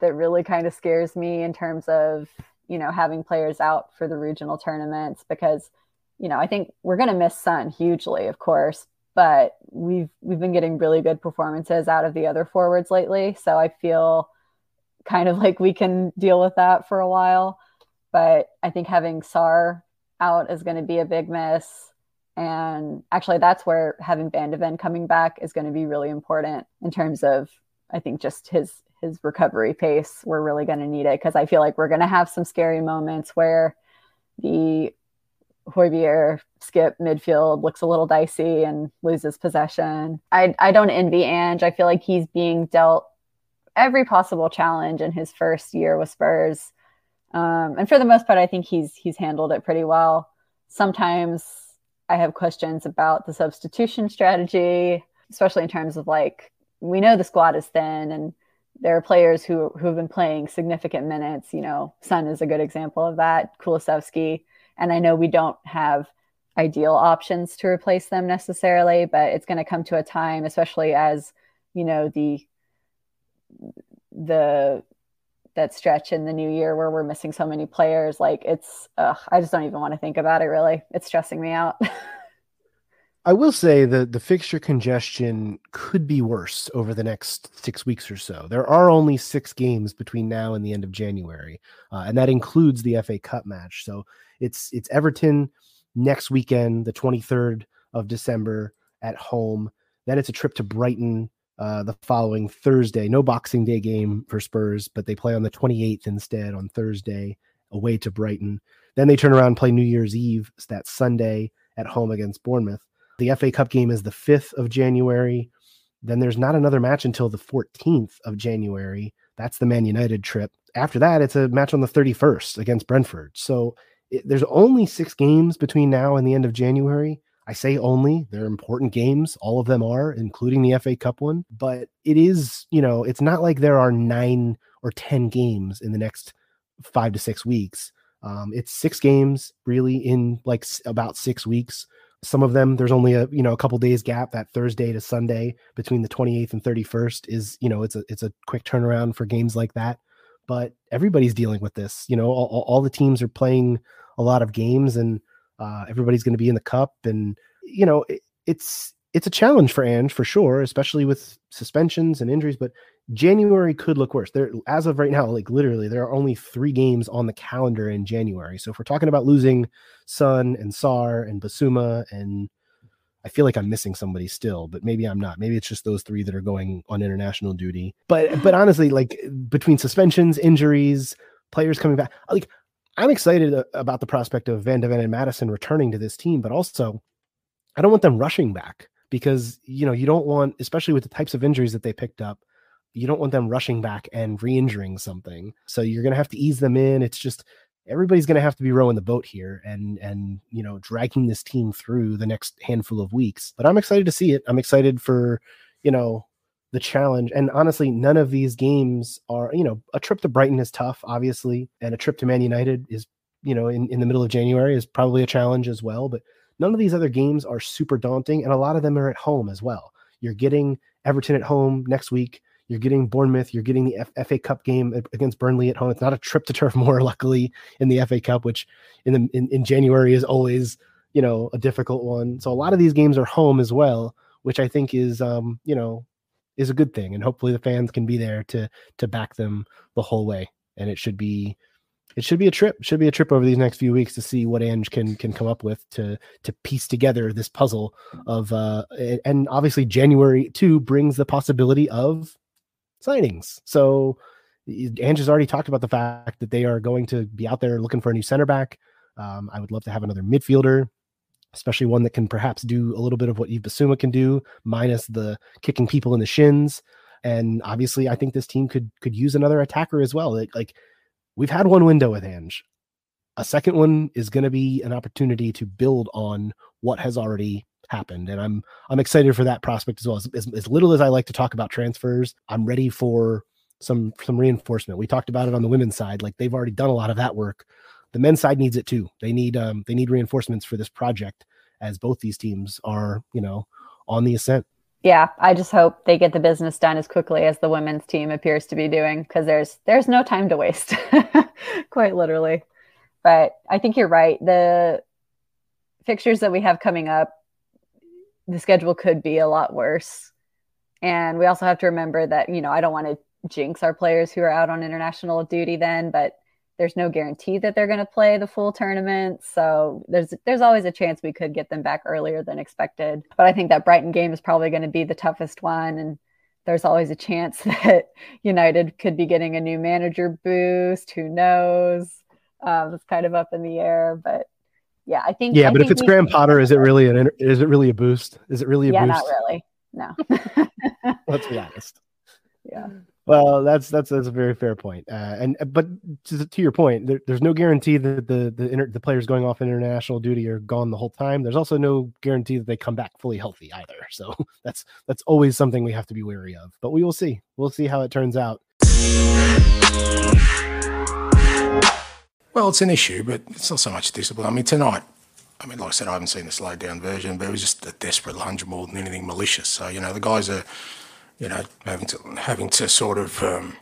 that really kind of scares me in terms of you know having players out for the regional tournaments because you know I think we're going to miss Son hugely, of course, but we've we've been getting really good performances out of the other forwards lately, so I feel kind of like we can deal with that for a while. But I think having Sarr out is going to be a big miss. And actually, that's where having Van de Ven coming back is going to be really important in terms of, I think, just his his recovery pace. We're really going to need it because I feel like we're going to have some scary moments where the Højbjerg Skipp midfield looks a little dicey and loses possession. I I don't envy Ange. I feel like he's being dealt every possible challenge in his first year with Spurs. Um, and for the most part, I think he's he's handled it pretty well. Sometimes I have questions about the substitution strategy, especially in terms of like we know the squad is thin and there are players who who have been playing significant minutes. You know, Son is a good example of that. Kulusevski, and I know we don't have ideal options to replace them necessarily, but it's going to come to a time, especially as you know the the that stretch in the new year where we're missing so many players. Like it's, ugh, I just don't even want to think about it. Really, it's stressing me out. [laughs] I will say that the fixture congestion could be worse over the next six weeks or so. There are only six games between now and the end of January, uh, and that includes the FA Cup match. So it's it's Everton next weekend, the 23rd of December at home. Then it's a trip to Brighton uh, the following Thursday. No Boxing Day game for Spurs, but they play on the 28th instead on Thursday away to Brighton. Then they turn around and play New Year's Eve that Sunday at home against Bournemouth. The FA Cup game is the 5th of January. Then there's not another match until the 14th of January. That's the Man United trip. After that, it's a match on the 31st against Brentford. So it, there's only six games between now and the end of January. I say only, they're important games. All of them are, including the FA Cup one. But it is, you know, it's not like there are nine or 10 games in the next five to six weeks. Um, it's six games really in like about six weeks. Some of them, there's only a you know a couple days gap. That Thursday to Sunday between the 28th and 31st is you know it's a it's a quick turnaround for games like that. But everybody's dealing with this. You know, all, all the teams are playing a lot of games, and uh, everybody's going to be in the cup, and you know it, it's it's a challenge for Ange for sure, especially with suspensions and injuries. But January could look worse. There, as of right now, like literally, there are only three games on the calendar in January. So if we're talking about losing Son and Sarr and Bissouma, and I feel like I'm missing somebody still, but maybe I'm not. Maybe it's just those three that are going on international duty. But but honestly, like between suspensions, injuries, players coming back, like I'm excited uh, about the prospect of Van de Ven and Maddison returning to this team, but also I don't want them rushing back because you know you don't want, especially with the types of injuries that they picked up, you don't want them rushing back and re-injuring something. So you're to have to ease them in. It's just everybody's to have to be rowing the boat here and and you know dragging this team through the next handful of weeks. But I'm excited to see it. I'm excited for you know the challenge. And honestly, none of these games are you know a trip to Brighton is tough, obviously, and a trip to Man United is you know in in the middle of January is probably a challenge as well. But None of these other games are super daunting, and a lot of them are at home as well. You're getting Everton at home next week. You're getting Bournemouth. You're getting the F- FA Cup game against Burnley at home. It's not a trip to Turf [laughs] Moor, luckily, in the FA Cup, which in the in, in January is always you know a difficult one. So a lot of these games are home as well, which I think is um you know is a good thing, and hopefully the fans can be there to to back them the whole way. And it should be it should be a trip. It should be a trip over these next few weeks to see what Ange can can come up with to to piece together this puzzle of uh and obviously January two brings the possibility of signings. So Ange has already talked about the fact that they are going to be out there looking for a new center back. Um, I would love to have another midfielder, especially one that can perhaps do a little bit of what Yves Bissouma can do, minus the kicking people in the shins. And obviously, I think this team could could use another attacker as well. Like, like we've had one window with Ange. A second one is going to be an opportunity to build on what has already happened, and I'm I'm excited for that prospect as well. As, as, as little as I like to talk about transfers, I'm ready for some some reinforcement. We talked about it on the women's side; like they've already done a lot of that work. The men's side needs it too. They need um they need reinforcements for this project, as both these teams are you know on the ascent yeah, I just hope they get the business done as quickly as the women's team appears to be doing because there's there's no time to waste, [laughs] quite literally. But I think you're right. The fixtures that we have coming up, the schedule could be a lot worse. And we also have to remember that, you know, I don't want to jinx our players who are out on international duty then, but there's no guarantee that they're going to play the full tournament, so there's there's always a chance we could get them back earlier than expected. But I think that Brighton game is probably going to be the toughest one, and there's always a chance [laughs] that United could be getting a new manager boost. Who knows? Um, it's kind of up in the air, but yeah, I think. Yeah, I but if it's Graham Potter, is it really an is it really a boost? Is it really a yeah, boost? not really. No. [laughs] Let's be honest. [laughs] Yeah. Well, that's that's that's a very fair point. Uh, and uh, but to, to your point, there, there's no guarantee that the the inter, the players going off international duty are gone the whole time. There's also no guarantee that they come back fully healthy either. [laughs] So that's that's always something we have to be wary of. But we will see. We'll see how it turns out. Well, it's an issue, but it's not so much discipline. I mean, tonight, I mean, like I said, I haven't seen the slowed down version, but it was just a desperate lunge more than anything malicious. So you know, the guys are you know, having to having to sort of um,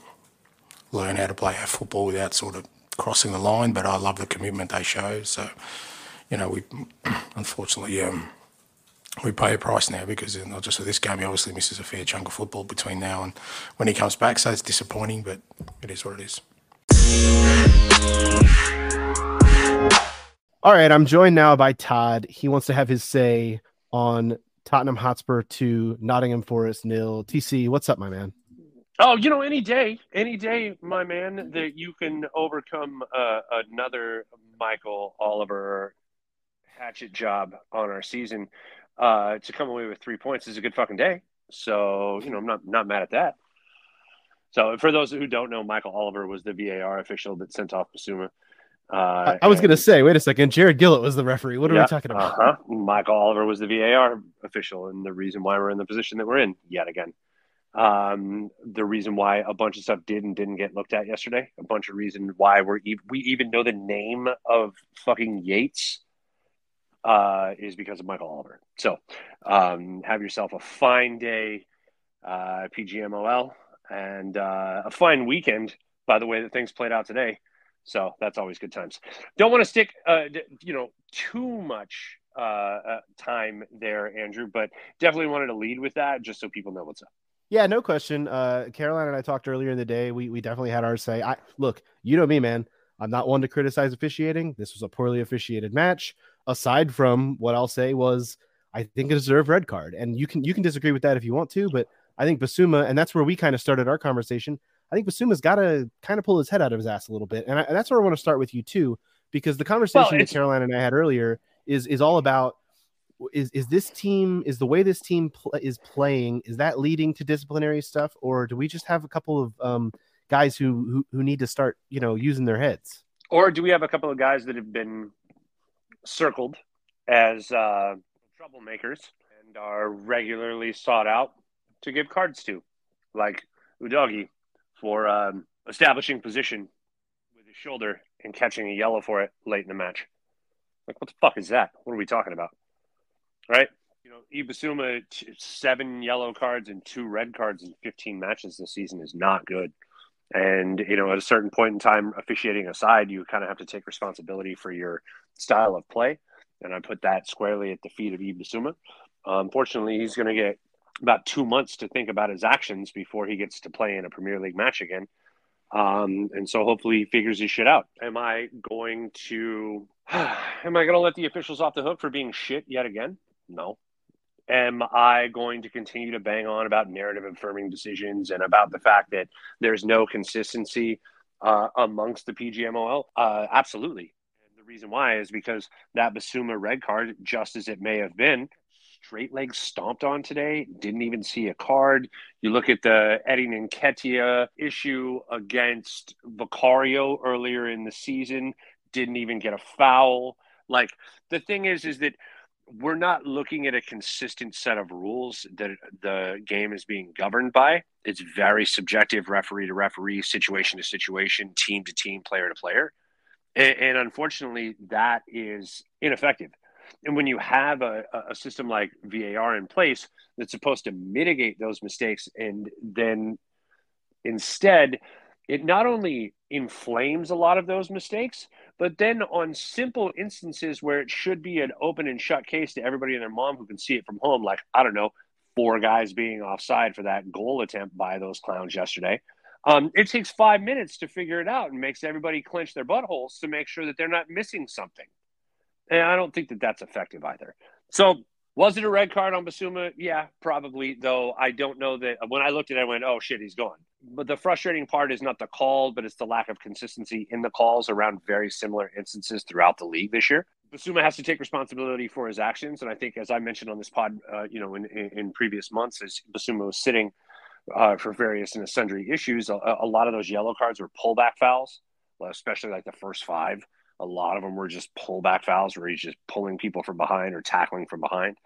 learn how to play our football without sort of crossing the line. But I love the commitment they show. So, you know, we [clears throat] unfortunately um, we pay a price now because not just for this game, he obviously misses a fair chunk of football between now and when he comes back. So it's disappointing, but it is what it is. All right, I'm joined now by Todd. He wants to have his say on Tottenham Hotspur to Nottingham Forest nil. TC, what's up, my man? Oh, you know, any day, any day, my man, that you can overcome uh, another Michael Oliver hatchet job on our season uh, to come away with three points is a good fucking day. So, you know, I'm not not mad at that. So, for those who don't know, Michael Oliver was the VAR official that sent off Bissouma. Uh, I, was going to say, wait a second. Jarred Gillett was the referee. What are yeah, we talking about? Uh-huh. Michael Oliver was the VAR official, and the reason why we're in the position that we're in yet again. Um, the reason why a bunch of stuff did and didn't get looked at yesterday. A bunch of reason why we're e- we even know the name of fucking Yates uh, is because of Michael Oliver. So um, have yourself a fine day, uh, PGMOL, and uh, a fine weekend. By the way, that things played out today. So that's always good times. Don't want to stick, uh, you know, too much uh, uh, time there, Andrew, but definitely wanted to lead with that just so people know what's up. Yeah, no question. Uh, Caroline and I talked earlier in the day. We we definitely had our say. I look, you know me, man. I'm not one to criticize officiating. This was a poorly officiated match. Aside from what I'll say was, I think a deserved red card, and you can you can disagree with that if you want to, but I think Bissouma, and that's where we kind of started our conversation. I think Bissouma's got to kind of pull his head out of his ass a little bit, and, I, and that's where I want to start with you too, because the conversation well, that Caroline and I had earlier is is all about is is this team is the way this team pl- is playing is that leading to disciplinary stuff or do we just have a couple of um, guys who, who who need to start you know using their heads? Or do we have a couple of guys that have been circled as uh, troublemakers and are regularly sought out to give cards to like Udogie for um, establishing position with his shoulder and catching a yellow for it late in the match like what the fuck is that what are we talking about right? You know, Yves Bissouma seven yellow cards and two red cards in 15 matches this season is not good. And you know, at a certain point in time, officiating aside, you kind of have to take responsibility for your style of play. And I put that squarely at the feet of Yves Bissouma. Unfortunately, um, he's going to get about two months to think about his actions before he gets to play in a Premier League match again. Um, and so hopefully he figures his shit out. Am I going to [sighs] am I going to let the officials off the hook for being shit yet again? No. Am I going to continue to bang on about narrative affirming decisions and about the fact that there's no consistency uh, amongst the PGMOL? Uh, absolutely. And the reason why is because that Bissouma red card, just as it may have been, straight leg stomped on today, didn't even see a card. You look at the Eddie Nketiah issue against Vicario earlier in the season, didn't even get a foul. Like the thing is, is that we're not looking at a consistent set of rules that the game is being governed by. It's very subjective, referee to referee, situation to situation, team to team, player to player. And, and unfortunately, that is ineffective. And when you have a, a system like VAR in place that's supposed to mitigate those mistakes, and then instead, it not only inflames a lot of those mistakes, but then on simple instances where it should be an open and shut case to everybody and their mom who can see it from home, like, I don't know, four guys being offside for that goal attempt by those clowns yesterday. Um, it takes five minutes to figure it out and makes everybody clench their buttholes to make sure that they're not missing something. And I don't think that that's effective either. So, was it a red card on Bissouma? Yeah, probably. Though I don't know that when I looked at it, I went, "Oh shit, he's gone." but the frustrating part is not the call, but it's the lack of consistency in the calls around very similar instances throughout the league this year. Bissouma has to take responsibility for his actions, and I think, as I mentioned on this pod, uh, you know, in, in, previous months, as Bissouma was sitting uh, for various and sundry issues, a, a, lot of those yellow cards were pullback fouls, especially like the first five. A lot of them were just pullback fouls, where he's just pulling people from behind or tackling from behind.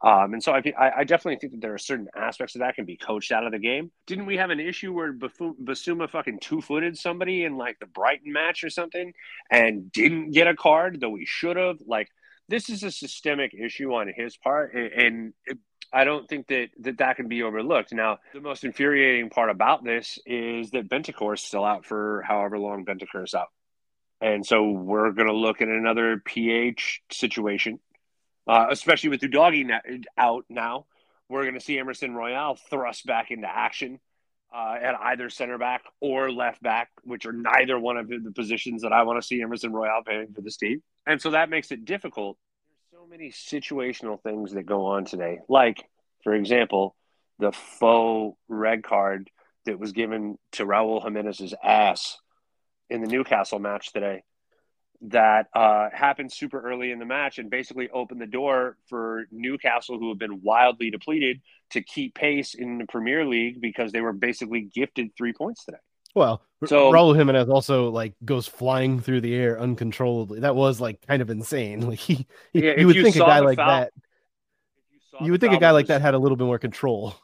Um, and so I, I, definitely think that there are certain aspects of that can be coached out of the game. Didn't we have an issue where Bissouma fucking two footed somebody in like the Brighton match or something and didn't get a card, though he should have? Like, this is a systemic issue on his part. And, it, I don't think that, that that can be overlooked. Now, the most infuriating part about this is that Bentancur is still out for however long Bentancur is out. And so we're going to look at another PH situation uh, especially with Udogie na- out now. We're going to see Emerson Royal thrust back into action uh, at either center back or left back, which are neither one of the positions that I want to see Emerson Royal playing for the team. And so that makes it difficult. There's so many situational things that go on today. Like, for example, the faux red card that was given to Raul Jimenez's ass in the Newcastle match today that uh, happened super early in the match and basically opened the door for Newcastle, who have been wildly depleted, to keep pace in the Premier League because they were basically gifted three points today. Well, so Raul Jimenez also like goes flying through the air uncontrollably. That was like kind of insane. [laughs] Like he, yeah, you would think a guy like foul, that. You, you would think a guy like that had a little bit more control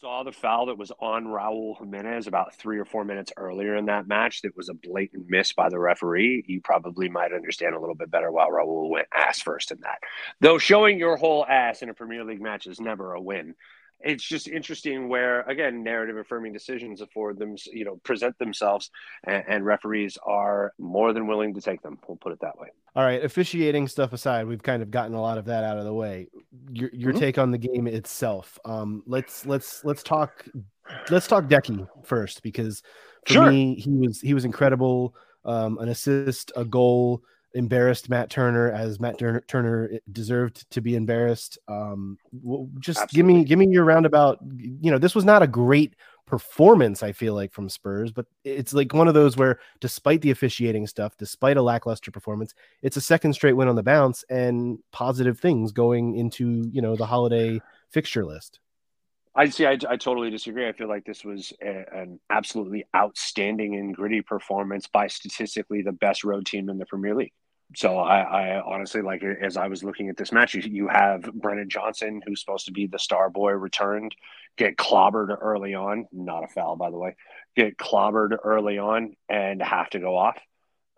saw the foul that was on Raul Jimenez about three or four minutes earlier in that match that was a blatant miss by the referee, you probably might understand a little bit better why Raul went ass first in that. Though showing your whole ass in a Premier League match is never a win. It's just interesting where again narrative affirming decisions afford them you know present themselves and, and, referees are more than willing to take them. We'll put it that way. All right officiating stuff aside we've kind of gotten a lot of that out of the way. Your, your mm-hmm. take on the game itself. Um let's let's let's talk let's talk Deki first because for sure. me he was he was incredible. Um an assist a goal embarrassed Matt Turner as Matt Turner deserved to be embarrassed. Um, just Absolutely. give me give me your roundabout. You know, this was not a great performance. I feel like from Spurs, but it's like one of those where, despite the officiating stuff, despite a lackluster performance, it's a second straight win on the bounce and positive things going into you know the holiday fixture list. I see. I, I totally disagree. I feel like this was a, an absolutely outstanding and gritty performance by statistically the best road team in the Premier League so I, I, honestly like as I was looking at this match, you, you, have Brennan Johnson, who's supposed to be the star boy, returned, get clobbered early on, not a foul by the way, get clobbered early on and have to go off.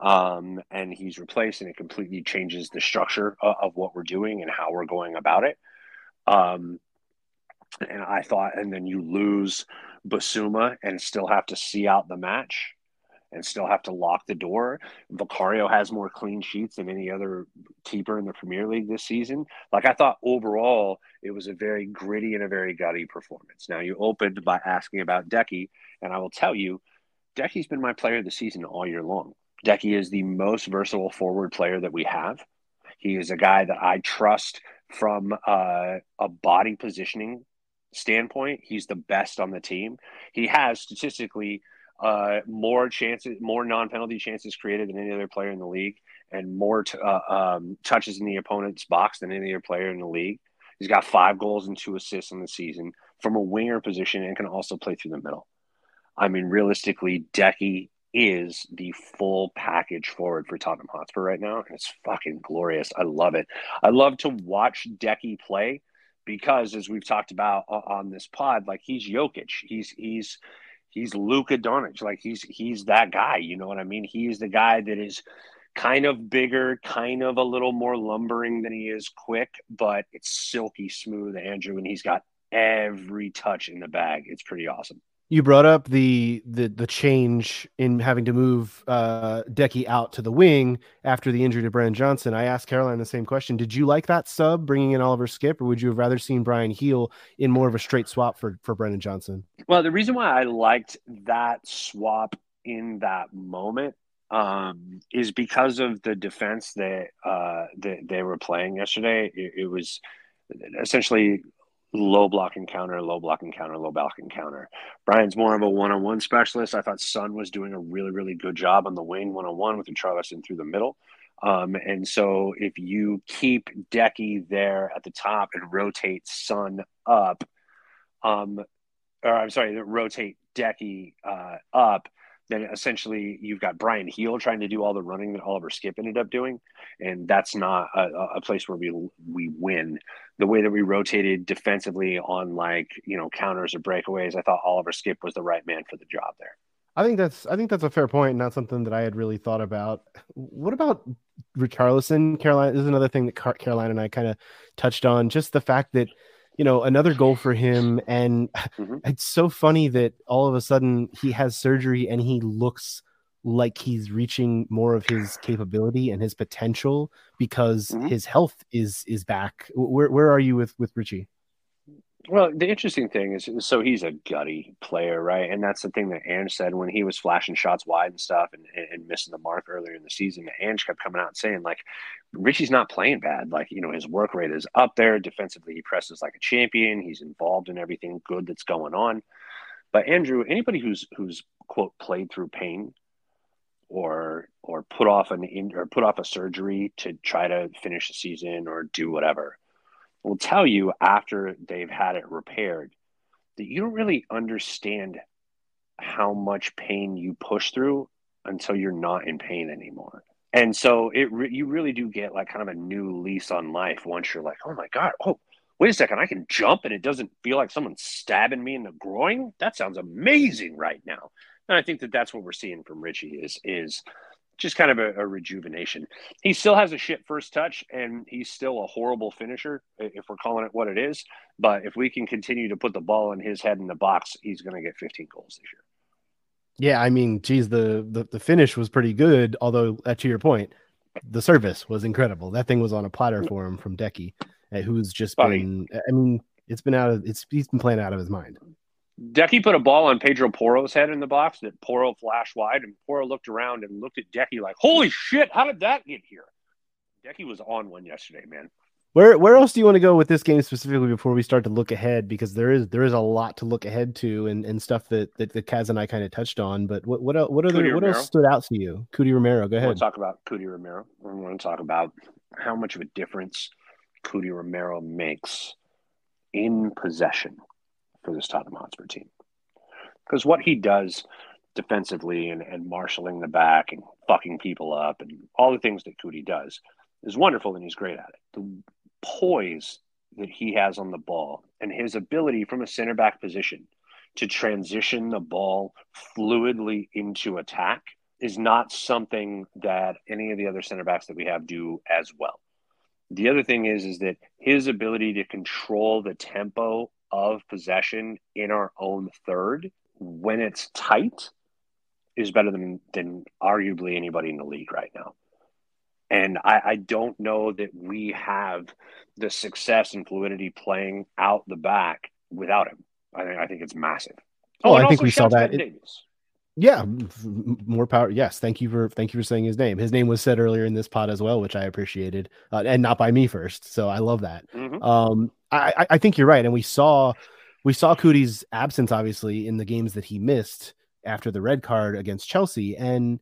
Um, and he's replaced, and it completely changes the structure of, of what we're doing and how we're going about it. Um, and I thought, and then you lose Bissouma and still have to see out the match and still have to lock the door. Vicario has more clean sheets than any other keeper in the Premier League this season. Like I thought overall, it was a very gritty and a very gutty performance. Now you opened by asking about Deki, and I will tell you, Deki's been my player of the season all year long. Deki is the most versatile forward player that we have. He is a guy that I trust from uh, a body positioning standpoint. He's the best on the team. He has statistically uh, more chances, more non-penalty chances created than any other player in the league, and more t- uh, um, touches in the opponent's box than any other player in the league. He's got five goals and two assists in the season from a winger position, and can also play through the middle. I mean, realistically, Deki is the full package forward for Tottenham Hotspur right now, and it's fucking glorious. I love it. I love to watch Deki play because, as we've talked about on this pod, like he's Jokic. He's he's he's Luka Doncic. Like he's he's that guy. You know what I mean? He's the guy that is kind of bigger, kind of a little more lumbering than he is quick, but it's silky smooth, Andrew, and he's got every touch in the bag. It's pretty awesome. You brought up the the the change in having to move uh Deki out to the wing after the injury to Brennan Johnson. I asked Caroline the same question. Did you like that sub bringing in Oliver Skipp, or would you have rather seen Bryan Gil in more of a straight swap for for Brennan Johnson? Well, the reason why I liked that swap in that moment um, is because of the defense that uh, that they were playing yesterday. It, it was essentially low block and counter, low block and counter, low block and counter. Bryan's more of a one on one specialist. I thought Son was doing a really, really good job on the wing one on one with Richarlison through the middle. Um, and so if you keep Deki there at the top and rotate Son up, um, or I'm sorry, rotate Deki uh, up, then essentially you've got Bryan Gil trying to do all the running that Oliver Skipp ended up doing, and that's not a, a, place where we we win. The way that we rotated defensively on like you know counters or breakaways, I thought Oliver Skipp was the right man for the job there. I think that's I think that's a fair point, not something that I had really thought about. What about Richarlison? Caroline this is another thing that Caroline and I kind of touched on. Just the fact that you know, another goal for him. And mm-hmm. [laughs] it's so funny that all of a sudden he has surgery and he looks like he's reaching more of his capability and his potential because mm-hmm. his health is is back. Where where are you with with Richie? Well, the interesting thing is, so he's a gutty player, right? And that's the thing that Ange said when he was flashing shots wide and stuff and, and missing the mark earlier in the season. Ange kept coming out and saying, like, Richie's not playing bad. Like, you know, his work rate is up there. Defensively, he presses like a champion. He's involved in everything good that's going on. But Andrew, anybody who's who's quote played through pain or or put off an in, or put off a surgery to try to finish the season or do whatever will tell you after they've had it repaired that you don't really understand how much pain you push through until you're not in pain anymore. And so it re- you really do get like kind of a new lease on life once you're like, oh my god, oh wait a second, I can jump and it doesn't feel like someone's stabbing me in the groin. That sounds amazing right now. And I think that that's what we're seeing from Richie is is just kind of a, a, rejuvenation. He still has a shit first touch, and he's still a horrible finisher, if we're calling it what it is. But if we can continue to put the ball in his head in the box, he's going to get 15 goals this year. Yeah, I mean, geez, the, the the finish was pretty good. Although, uh, to your point, the service was incredible. That thing was on a platter for him from Deki, uh, who's just Funny. been. I mean, it's been out of it's he's been playing out of his mind. Deki put a ball on Pedro Porro's head in the box that Porro flashed wide, and Porro looked around and looked at Deki like, "Holy shit! How did that get here?" Deki was on one yesterday, man. Where where else do you want to go with this game specifically before we start to look ahead? Because there is there is a lot to look ahead to and, and stuff that, that that Kaz and I kind of touched on. But what what what other what else stood out to you? Cuti Romero, go ahead. We'll talk about Cuti Romero. We want to talk about how much of a difference Cuti Romero makes in possession for this Tottenham Hotspur team. Because what he does defensively and, and marshaling the back and fucking people up and all the things that Cuti does is wonderful and he's great at it. The poise that he has on the ball and his ability from a center back position to transition the ball fluidly into attack is not something that any of the other center backs that we have do as well. The other thing is is that his ability to control the tempo of possession in our own third when it's tight is better than than arguably anybody in the league right now. And I, I don't know that we have the success and fluidity playing out the back without him. I think I think it's massive. Oh, I think we saw that. It, yeah, more power. Yes, thank you for thank you for saying his name. His name was said earlier in this pod as well, which I appreciated, uh, and not by me first. So I love that. Mm-hmm. Um, I I think you're right, and we saw we saw Cuti's absence obviously in the games that he missed after the red card against Chelsea, and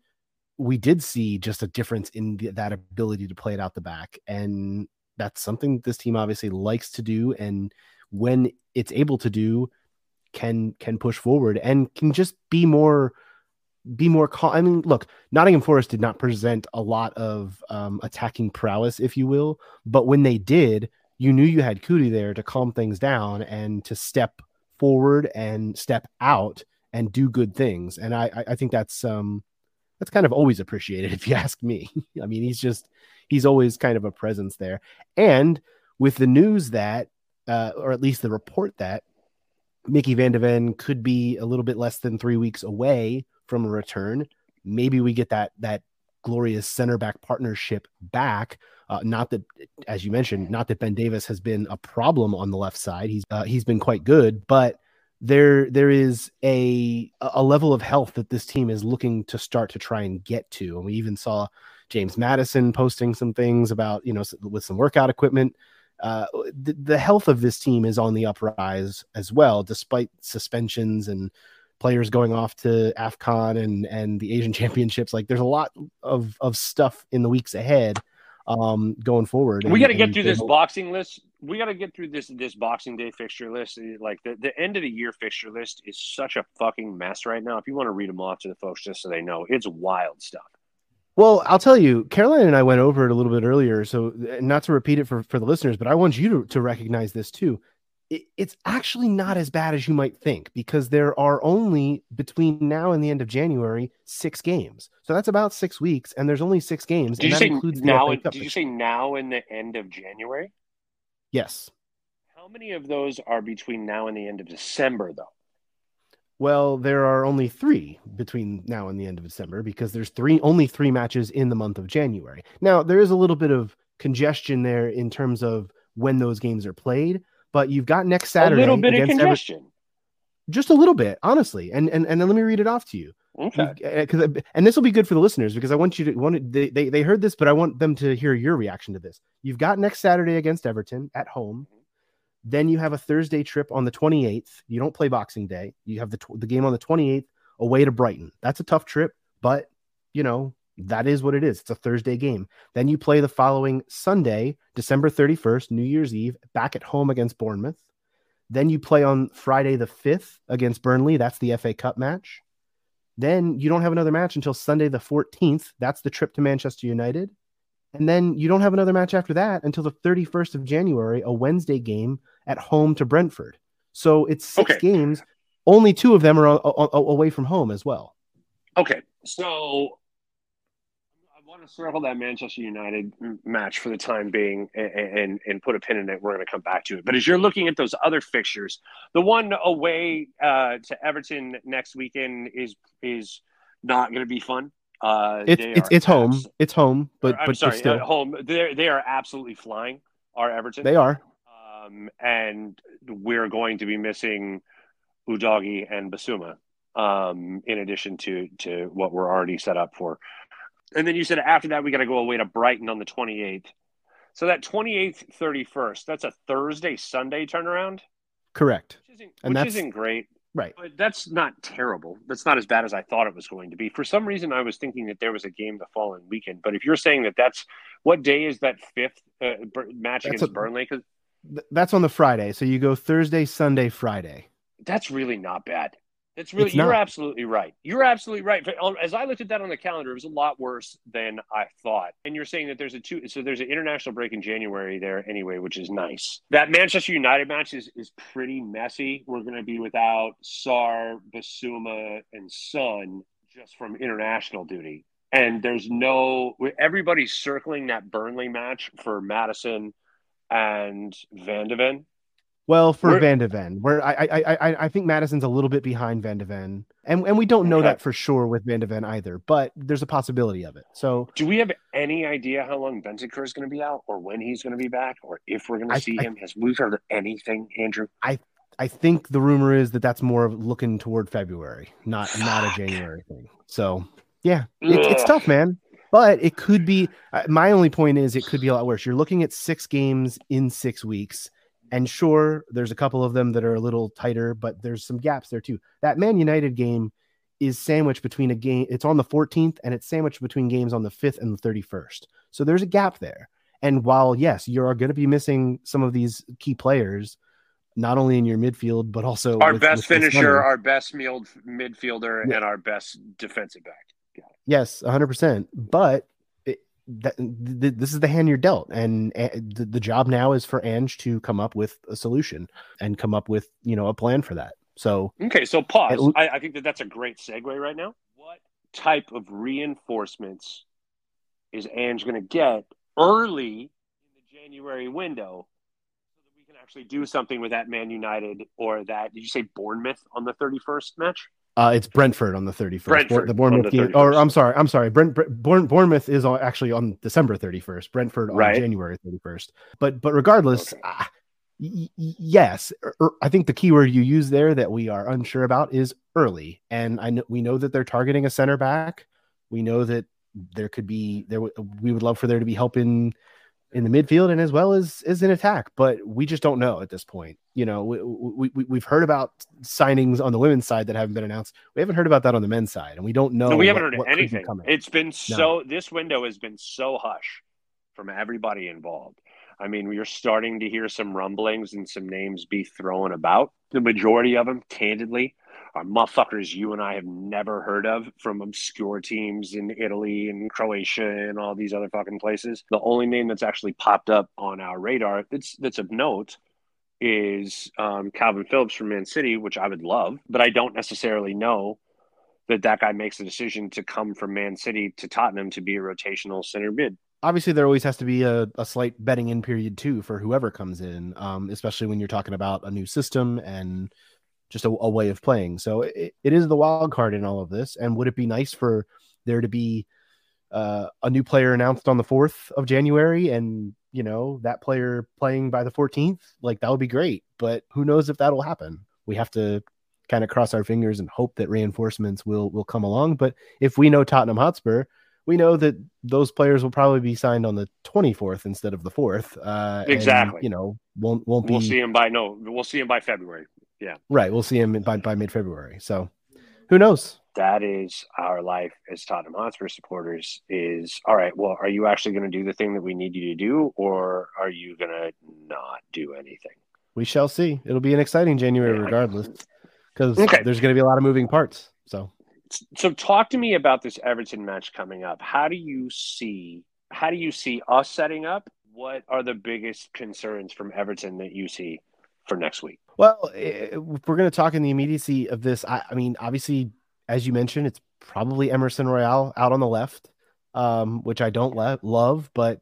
we did see just a difference in the, that ability to play it out the back, and that's something this team obviously likes to do, and when it's able to do, can can push forward and can just be more be more calm. I mean, look, Nottingham Forest did not present a lot of um, attacking prowess, if you will, but when they did, you knew you had Cuti there to calm things down and to step forward and step out and do good things. And I, I think that's um, that's kind of always appreciated, [laughs] if you ask me. I mean, he's just he's always kind of a presence there. And with the news that, uh, or at least the report that Micky Van de Ven could be a little bit less than three weeks away from a return. Maybe we get that that glorious center back partnership back. Uh, not that, as you mentioned, not that Ben Davies has been a problem on the left side. He's uh, he's been quite good, but there there is a a level of health that this team is looking to start to try and get to. And we even saw James Maddison posting some things about you know with some workout equipment uh, the, the health of this team is on the uprise as well, despite suspensions and players going off to AFCON and and the Asian [laughs] Championships. Like there's a lot of of stuff in the weeks ahead um going forward. We got to get through this hope. boxing list. We got to get through this this Boxing Day fixture list. Like the, the end of the year fixture list is such a fucking mess right now. If you want to read them off to the folks just so they know, it's wild stuff. Well, I'll tell you, Caroline and I went over it a little bit earlier. So, not to repeat it for, for the listeners, but I want you to, to recognize this too. It, it's actually not as bad as you might think because there are only between now and the end of January six games. So that's about six weeks, and there's only six games. Did you say now? Did you say now in the end of January? Yes. How many of those are between now and the end of December, though? Well, there are only three between now and the end of December because there's three only three matches in the month of January. Now there is a little bit of congestion there in terms of when those games are played, but you've got next Saturday. A little bit of congestion. Just a little bit, honestly. And and and then let me read it off to you. Okay. Because uh, and this will be good for the listeners because I want you to want they, they they heard this, but I want them to hear your reaction to this. You've got next Saturday against Everton at home. Then you have a Thursday trip on the 28th. You don't play Boxing Day. You have the the game on the 28th away to Brighton. That's a tough trip, but you know, that is what it is. It's a Thursday game. Then you play the following Sunday, December 31st, New Year's Eve, back at home against Bournemouth. Then you play on Friday the 5th against Burnley. That's the FA Cup match. Then you don't have another match until Sunday the 14th. That's the trip to Manchester United. And then you don't have another match after that until the 31st of January, a Wednesday game at home to Brentford. So it's six okay. games. Only two of them are away from home as well. Okay. So want to circle that Manchester United match for the time being and, and, and put a pin in it. We're going to come back to it. But as you're looking at those other fixtures, the one away uh, to Everton next weekend is is not going to be fun. Uh, it's it's, it's home. It's home, but I'm but sorry, still. uh, home. They they are absolutely flying. Our Everton. They are. Um, and we're going to be missing Udogie and Bissouma, um, in addition to to what we're already set up for. And then you said after that we got to go away to Brighton on the 28th. So that 28th, 31st, that's a Thursday Sunday turnaround, Correct. which isn't, And which that's- isn't great. Right. But that's not terrible. That's not as bad as I thought it was going to be. For some reason, I was thinking that there was a game the following weekend. But if you're saying that that's what day is that fifth uh, match That's against a- Burnley? Because Th- That's on the Friday. So you go Thursday, Sunday, Friday. that's really not bad. That's really It's you're not. absolutely right. You're absolutely right. As I looked at that on the calendar, it was a lot worse than I thought. And you're saying that there's a two, so there's an international break in January there anyway, which is nice. That Manchester United match is is pretty messy. We're going to be without Sarr, Bissouma, and Son just from international duty. And there's no everybody's circling that Burnley match for Maddison and Van de Ven. Well, for We're- Van de Ven, where I, I I I think Maddison's a little bit behind Van de Ven, and and we don't know Okay. that for sure with Van de Ven either, but there's a possibility of it. So Do we have any idea how long Bentancur is going to be out, or when he's going to be back, or if we're going to see I- him? Has we heard anything, Andrew? I I think the rumor is that that's more of looking toward February, not not a January thing. So yeah, it, it's tough, man. But it could be. Uh, my only point is, it could be a lot worse. You're looking at six games in six weeks, and sure, there's a couple of them that are a little tighter, but there's some gaps there too. That Man United game is sandwiched between a game. It's on the 14th, and it's sandwiched between games on the 5th and the 31st. So there's a gap there. And while yes, you're going to be missing some of these key players, not only in your midfield but also Our with- best with finisher, our best midfielder, Yeah. and our best defensive back. Yes, 100%. But that, th- th- this is the hand you're dealt. And uh, the, the job now is for Ange to come up with a solution and come up with, you know, a plan for that. So, Okay, so pause. I, I think that that's a great segue right now. What type of reinforcements is Ange going to get early in the January window so that we can actually do something with that Man United or that? Did you say Bournemouth on the thirty first match? Uh, it's Brentford on the 31st. Brentford the Bournemouth game. Or I'm sorry. I'm sorry. Brent, Brent, Bournemouth is actually on December 31st. Brentford on Right. January 31st. But, but regardless, Okay. ah, y- y- yes, er- er, I think the keyword you use there that we are unsure about is early. And I know we know that they're targeting a center back. We know that there could be there. w- We would love for there to be help in in the midfield and as well as as in attack, but we just don't know at this point. You know, we, we, we we've heard about signings on the women's side that haven't been announced. We haven't heard about that on the men's side, and we don't know. No, we haven't what- heard what anything. It's been so. This window has been so hush from everybody involved. I mean, we are starting to hear some rumblings and some names be thrown about. The majority of them, candidly, are motherfuckers you and I have never heard of from obscure teams in Italy and Croatia and all these other fucking places. The only name that's actually popped up on our radar that's that's of note is um, Kalvin Phillips from Man City, which I would love, but I don't necessarily know that that guy makes the decision to come from Man City to Tottenham to be a rotational center mid. Obviously, there always has to be a, a slight betting in period too for whoever comes in, um, especially when you're talking about a new system and just a, a way of playing. So it, it is the wild card in all of this. And would it be nice for there to be uh, a new player announced on the 4th of January and, you know, that player playing by the 14th? Like that would be great. But who knows if that'll happen? We have to kind of cross our fingers and hope that reinforcements will will come along. But if we know Tottenham Hotspur, we know that those players will probably be signed on the 24th instead of the 4th. Uh, and, Exactly. you know, won't won't be We'll see him by no, we'll see him by February. Right. We'll see him by by mid February. So who knows? That is our life as Tottenham Hotspur supporters. Is all right. Well, are you actually going to do the thing that we need you to do, or are you going to not do anything? We shall see. It'll be an exciting January Yeah. regardless, because Okay. there's going to be a lot of moving parts. So So, talk to me about this Everton match coming up. How do you see? How do you see us setting up? What are the biggest concerns from Everton that you see for next week? Well, if we're going to talk in the immediacy of this, I, I mean, obviously, as you mentioned, it's probably Emerson Royal out on the left. um, which I don't lo- love, but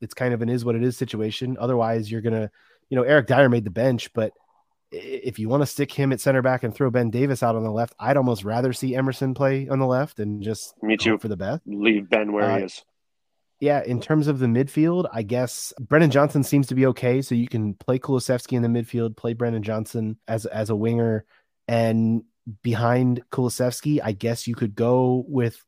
it's kind of an is what it is situation. Otherwise, you're gonna, you know, Eric Dier made the bench, but if you want to stick him at center back and throw Ben Davies out on the left, I'd almost rather see Emerson play on the left and just me too for the best. Leave Ben where uh, he is. Yeah, in terms of the midfield, I guess Brennan Johnson seems to be okay. So you can play Kulusevski in the midfield, play Brennan Johnson as as a winger, and behind Kulusevski, I guess you could go with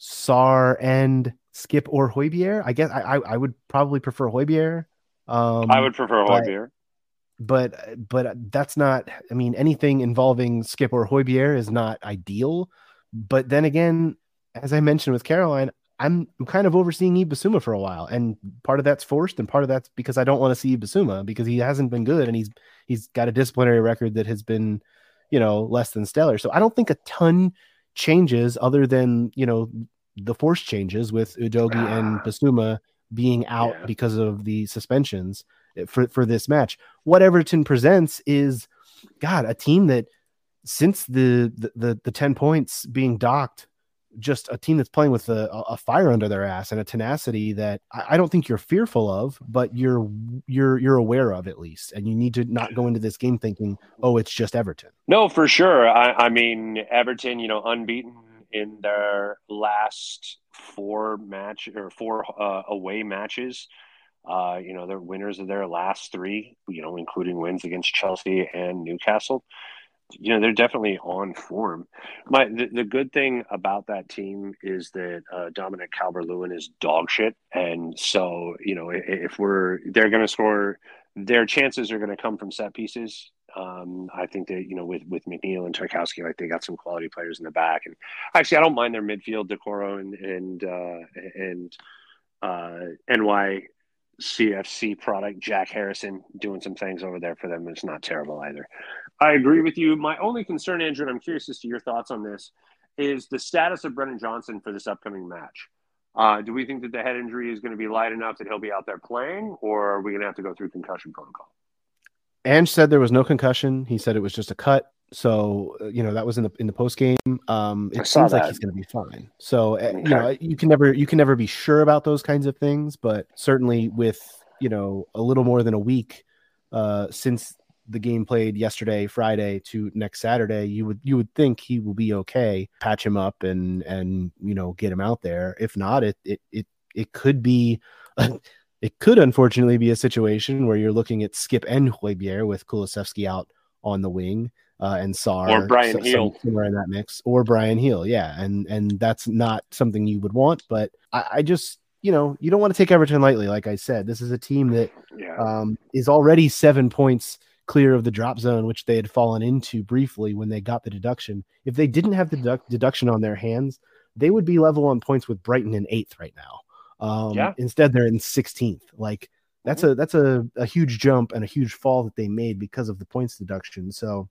Sarr and Skipp or Højbjerg. I guess I, I, I would probably prefer Højbjerg. Um, I would prefer Højbjerg. But but that's not. I mean, anything involving Skipp or Højbjerg is not ideal. But then again, as I mentioned with Caroline, I'm I'm kind of overseeing Bissouma for a while, and part of that's forced, and part of that's because I don't want to see Bissouma because he hasn't been good, and he's he's got a disciplinary record that has been, you know, less than stellar. So I don't think a ton changes other than you know the force changes with Udogie ah. and Bissouma being out yeah. because of the suspensions eh, for for this match. What Everton presents is, God, a team that since the the the, the ten points being docked just a team that's playing with a, a fire under their ass and a tenacity that I, I, don't think you're fearful of, but you're you're you're aware of at least, and you need to not go into this game thinking, oh, it's just Everton. No, for sure. I, I mean, Everton, you know, unbeaten in their last four match or four uh, away matches. Uh, you know, they're winners of their last three. You know, including wins against Chelsea and Newcastle you know they're definitely on form. My the, the good thing about that team is that uh, Dominic Calvert Lewin is dog shit, and so you know if, if we're they're going to score, their chances are going to come from set pieces. Um, I think that you know with with McNeil and Tarkowski, like they got some quality players in the back, and actually I don't mind their midfield, Doucouré and and uh, and uh, NY CFC product, Jack Harrison doing some things over there for them It's not terrible either. I agree with you. My only concern, Andrew, and I'm curious as to your thoughts on this, is the status of Brennan Johnson for this upcoming match. Uh, do we think that the head injury is going to be light enough that he'll be out there playing, or are we going to have to go through concussion protocol? Ange said there was no concussion. He said it was just a cut. So uh, you know that was in the in the post game. Um, it seems that. like he's going to be fine. So okay. Uh, you know you can never you can never be sure about those kinds of things, but certainly with you know a little more than a week uh, since the game played yesterday, Friday to next Saturday, you would you would think he will be okay. Patch him up and and you know get him out there. If not, it it it it could be. [laughs] it could unfortunately be a situation where you're looking at Skipp and Højbjerg with Kulusevski out on the wing uh, and Sarr or Bryan Gil somewhere in that mix, or Bryan Gil, yeah, and and that's not something you would want. But I, I just you know you don't want to take Everton lightly. Like I said, this is a team that yeah. um, is already seven points clear of the drop zone, which they had fallen into briefly when they got the deduction. If they didn't have the dedu- deduction on their hands, they would be level on points with Brighton in eighth right now. Um, yeah. Instead, they're in 16th. Like that's mm-hmm. a that's a, a huge jump and a huge fall that they made because of the points deduction. So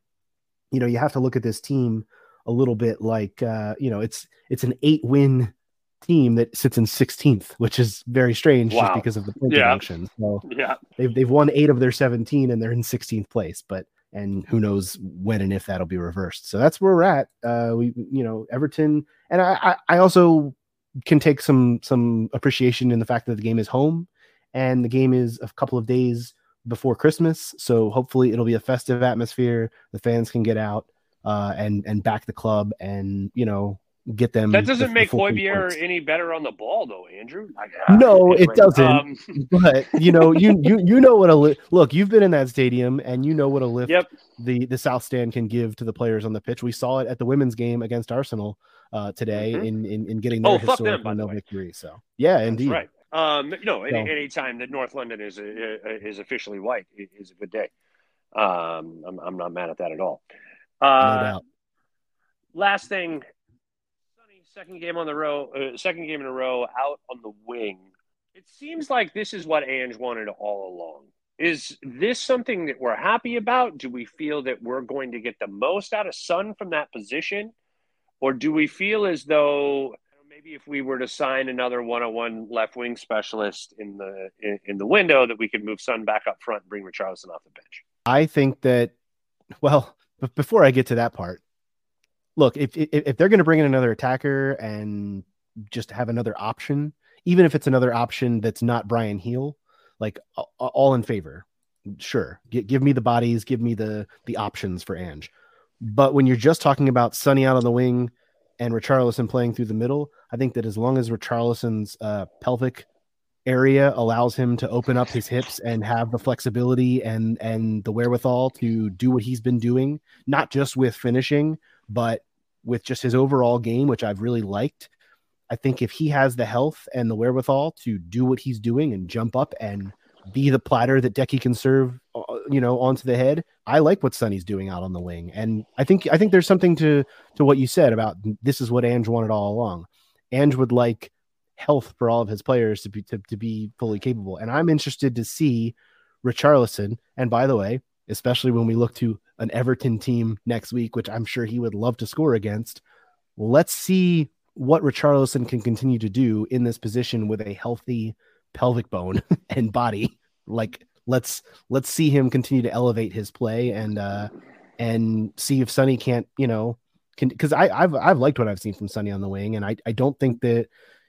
you know, you have to look at this team a little bit like uh, you know, it's it's an eight win team that sits in 16th, which is very strange wow. just because of the point yeah. deduction. So yeah, they've they've won eight of their 17 and they're in 16th place, but and who knows when and if that'll be reversed. So that's where we're at. Uh, we you know Everton, and I I, I also can take some some appreciation in the fact that the game is home and the game is a couple of days before Christmas. So hopefully it'll be a festive atmosphere. The fans can get out uh, and and back the club and you know get them. That doesn't the, make Højbjerg any better on the ball, though, Andrew. no, it doesn't. Um, [laughs] but you know, you you you know what a li- look. You've been in that stadium, and you know what a lift yep. the the South Stand can give to the players on the pitch. We saw it at the women's game against Arsenal uh, today mm-hmm. in, in, in getting their oh, historic them, no victory. So yeah, That's indeed. Right. Um, know, any, any time that North London is is officially white is a good day. Um, I'm, I'm not mad at that at all. Uh, no doubt. Last thing, Sonny, second game on the row, uh, second game in a row out on the wing. It seems like this is what Ange wanted all along. Is this something that we're happy about? Do we feel that we're going to get the most out of Son from that position? Or do we feel as though maybe if we were to sign another one-on-one left wing specialist in the in, in, the window, that we could move Son back up front and bring Richarlison off the bench. I think that. Well, but before I get to that part, look if if, if they're going to bring in another attacker and just have another option, even if it's another option that's not Bryan Gil, like all in favor. Sure, G- give me the bodies, give me the the options for Ange. But when you're just talking about Sunny out on the wing and Richarlison playing through the middle, I think that as long as Richarlison's uh, pelvic area allows him to open up his hips and have the flexibility and and the wherewithal to do what he's been doing, not just with finishing, but with just his overall game, which I've really liked. I think if he has the health and the wherewithal to do what he's doing and jump up and be the platter that Deki can serve, uh, you know, onto the head. I like what Sonny's doing out on the wing, and I think I think there's something to to what you said about this is what Ange wanted all along. Ange would like health for all of his players to be to, to be fully capable, and I'm interested to see Richarlison. And by the way, especially when we look to an Everton team next week, which I'm sure he would love to score against. Let's see what Richarlison can continue to do in this position with a healthy pelvic bone [laughs] and body. Like let's let's see him continue to elevate his play and uh and see if Sonny can't, you know, can because I I've I've liked what I've seen from Sonny on the wing, and I I don't think that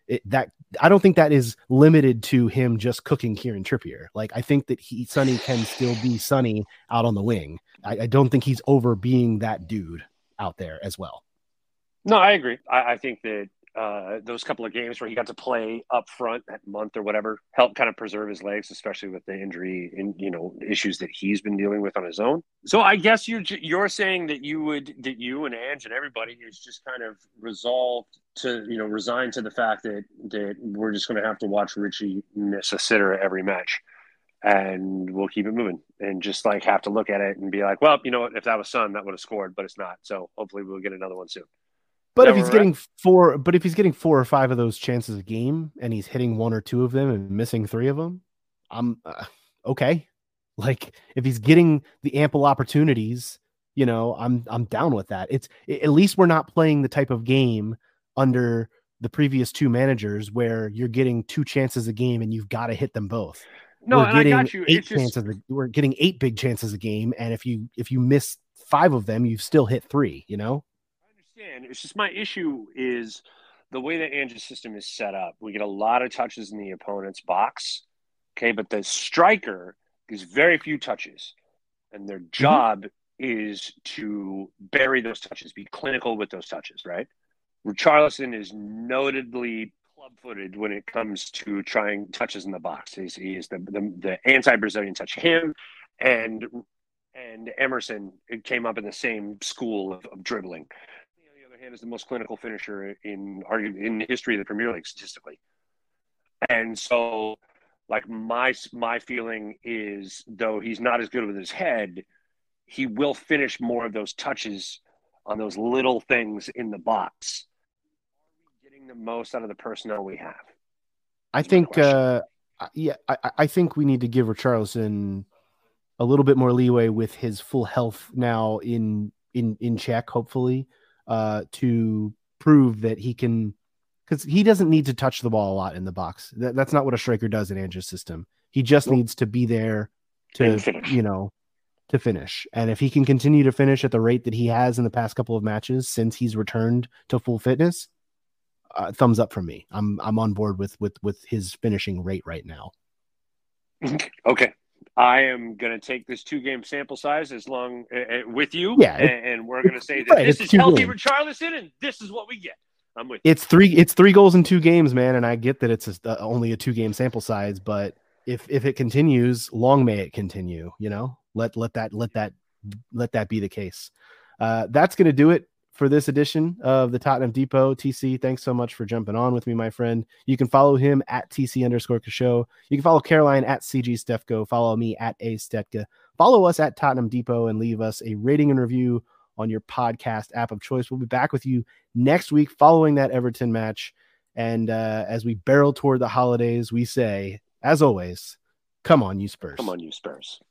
it, that I don't think that is limited to him just cooking Kieran Trippier. Like I think that he Sonny can still be Sonny out on the wing. I, I don't think he's over being that dude out there as well. No, I agree. I, I think that uh, those couple of games where he got to play up front that month or whatever helped kind of preserve his legs, especially with the injury and you know issues that he's been dealing with on his own. So I guess you're you're saying that you would that you and Ange and everybody is just kind of resolved to you know resign to the fact that that we're just going to have to watch Richie miss a sitter every match. And we'll keep it moving, and just like have to look at it and be like, well, you know what? If that was Son, that would have scored, but it's not. So hopefully, we'll get another one soon. But if he's getting four, but if he's getting four or five of those chances a game, and he's hitting one or two of them and missing three of them, I'm uh, okay. Like if he's getting the ample opportunities, you know, I'm I'm down with that. It's at least we're not playing the type of game under the previous two managers where you're getting two chances a game and you've got to hit them both. No, we're getting eight just... chances. A, we're getting eight big chances a game, and if you if you miss five of them, you've still hit three. You know understand. It's just my issue is the way that Ange's system is set up. We get a lot of touches in the opponent's box. Okay, but the striker gives very few touches, and their mm-hmm. job mm-hmm. is to bury those touches, be clinical with those touches, right? Richarlison is notably club-footed when it comes to trying touches in the box. He's, he is the, the, the anti-Brazilian touch. Him and and Emerson came up in the same school of, of dribbling is the most clinical finisher in in the history of the Premier League statistically. And so, like my my feeling is, though he's not as good with his head, he will finish more of those touches on those little things in the box. Are we getting the most out of the personnel we have? I think, uh, yeah, I, I think we need to give Richarlison a little bit more leeway with his full health now in in in check. Hopefully, uh, to prove that he can, because he doesn't need to touch the ball a lot in the box. That, that's not what a striker does in Ange's system. He just needs to be there to, you know, to finish. And if he can continue to finish at the rate that he has in the past couple of matches since he's returned to full fitness, uh, thumbs up from me. I'm I'm on board with with with his finishing rate right now. [laughs] okay, I am going to take this two game sample size as long uh, with you. Yeah. And, and we're going to say that right, this is healthy games. Richarlison and this is what we get. I'm with you. It's three, it's three goals in two games, man. And I get that it's a, uh, only a two game sample size, but if, if it continues, long may it continue, you know, let, let that, let that, let that be the case. Uh, that's going to do it for this edition of the Tottenham Depot. TC, thanks so much for jumping on with me, my friend. You can follow him at TC underscore show. You can follow Caroline at CG Stefko. Follow me at A Stetka. Follow us at Tottenham Depot and leave us a rating and review on your podcast app of choice. We'll be back with you next week following that Everton match. And uh, as we barrel toward the holidays, we say, as always, come on, you Spurs. Come on, you Spurs.